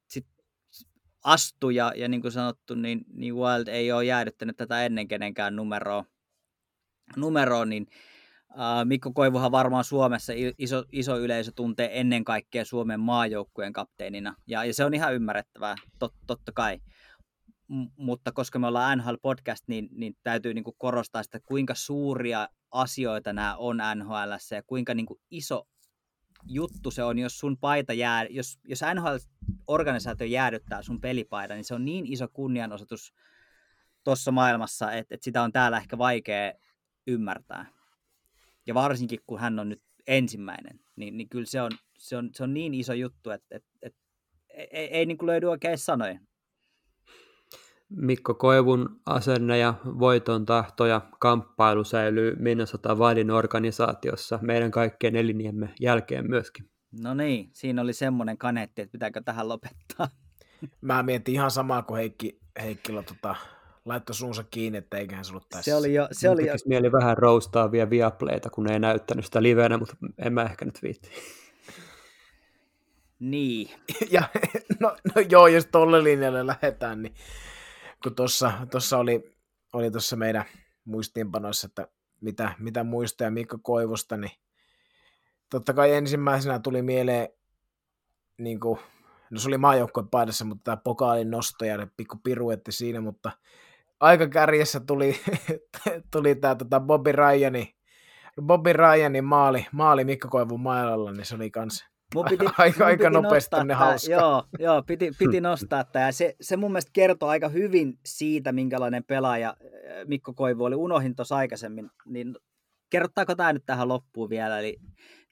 astu ja, ja niin kuin sanottu, niin, niin Wild ei ole jäädyttänyt tätä ennen kenenkään numeroa, numeroa niin Mikko Koivuhan varmaan Suomessa iso, iso yleisö tuntee ennen kaikkea Suomen maajoukkueen kapteenina, ja, ja se on ihan ymmärrettävää, tot, totta kai. Mutta koska me ollaan NHL-podcast, niin, niin täytyy niin kuin korostaa sitä, kuinka suuria asioita nämä on NHL ja kuinka niin kuin iso juttu se on, jos sun paita jää, jos, jos NHL-organisaatio jäädyttää sun pelipaidan, niin se on niin iso kunnianosoitus tuossa maailmassa, että, että sitä on täällä ehkä vaikea ymmärtää. Ja varsinkin, kun hän on nyt ensimmäinen, niin, niin kyllä se on, se, on, se on niin iso juttu, että, että, että ei, ei niin kuin löydy oikein sanoja. Mikko Koivun asenne ja voiton tahto ja kamppailu säilyy Minnesota Wildin organisaatiossa meidän kaikkien eliniemme jälkeen myöskin. No niin, siinä oli semmoinen kanetti, että pitääkö tähän lopettaa. Mä mietin ihan samaa kuin Heikki, Heikkila tota, laittoi suunsa kiinni, että eiköhän se ollut tässä. Se oli jo... Se oli jo... mieli vähän roustaa vielä Viaplayta, kun ei näyttänyt sitä livenä, mutta en mä ehkä nyt viitti. Niin. Ja, no, no joo, jos tolle linjalle lähdetään, niin kun tuossa oli, oli tuossa meidän muistiinpanoissa, että mitä, mitä muistoja Mikko Koivusta, niin totta kai ensimmäisenä tuli mieleen, niin kuin, no se oli maajoukkojen paidassa, mutta tämä pokaalin nosto ja pikku piruetti siinä, mutta aika kärjessä tuli, tuli tämä tota Bobby Ryanin, Bobby Ryanin maali, maali Mikko Koivun mailalla, niin se oli kans Mun piti, aika, mun aika piti nopeasti ne hauska. Joo, joo piti, piti nostaa tämä. Se, se mun mielestä kertoo aika hyvin siitä, minkälainen pelaaja äh, Mikko Koivu oli. Unohin tuossa aikaisemmin, niin kerrottaako tämä nyt tähän loppuun vielä? Eli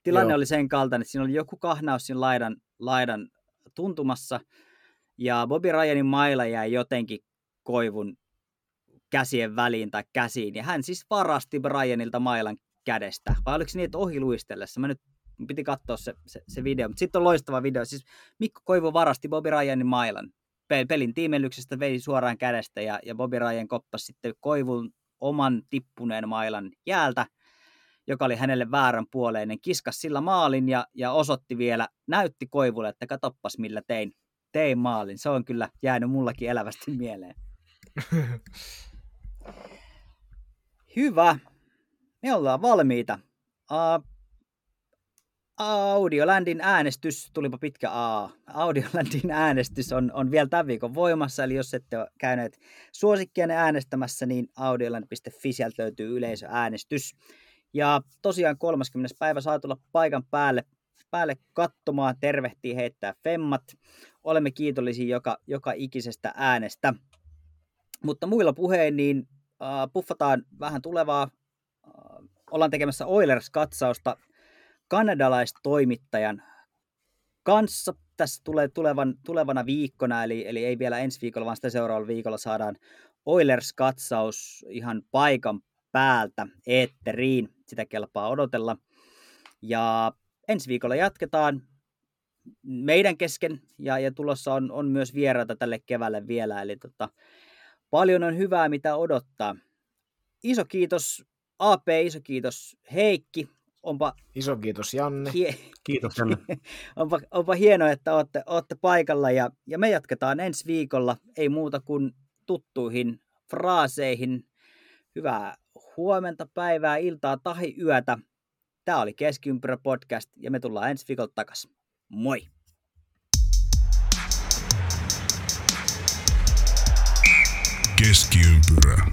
tilanne joo. oli sen kaltainen, että siinä oli joku kahnaus siinä laidan, laidan tuntumassa, ja Bobby Ryanin maila jäi jotenkin Koivun käsien väliin tai käsiin, ja hän siis varasti Ryanilta mailan kädestä. Vai oliko se niin, että ohi luistellessa? Mä nyt piti katsoa se, se, se video, mutta sitten on loistava video. Siis Mikko Koivu varasti Bobby Ryanin mailan. Pelin tiimellyksestä vei suoraan kädestä ja, ja Bobby Ryan koppasi sitten Koivun oman tippuneen mailan jäältä joka oli hänelle väärän puoleinen, kiskas sillä maalin ja, ja osoitti vielä, näytti Koivulle, että katoppas millä tein, tein maalin. Se on kyllä jäänyt mullakin elävästi mieleen. Hyvä. Me ollaan valmiita. Uh, Audiolandin äänestys, tulipa pitkä A. Audiolandin äänestys on, on vielä tämän viikon voimassa, eli jos ette ole käyneet suosikkien äänestämässä, niin audioland.fi sieltä löytyy yleisöäänestys. Ja tosiaan 30. päivä saa tulla paikan päälle, päälle katsomaan, tervehtii, heittää femmat. Olemme kiitollisia joka, joka ikisestä äänestä. Mutta muilla puheen, niin äh, puffataan vähän tulevaa. Äh, ollaan tekemässä Oilers-katsausta kanadalaistoimittajan kanssa tässä tulee tulevan, tulevana viikkona, eli, eli ei vielä ensi viikolla, vaan sitä seuraavalla viikolla saadaan Oilers-katsaus ihan paikan päältä eetteriin. Sitä kelpaa odotella. Ja ensi viikolla jatketaan meidän kesken, ja, ja tulossa on, on myös vieraita tälle keväälle vielä, eli tota, paljon on hyvää, mitä odottaa. Iso kiitos AP, iso kiitos Heikki, onpa... Iso kiitos Janne. Hie... Kiitos Janne. onpa, onpa hienoa, että olette, olette paikalla ja, ja me jatketaan ensi viikolla. Ei muuta kuin tuttuihin fraaseihin. Hyvää huomenta, päivää, iltaa tai yötä. Tämä oli Keskiympyrä podcast ja me tullaan ensi viikolla takaisin. Moi! Keskiympyrä.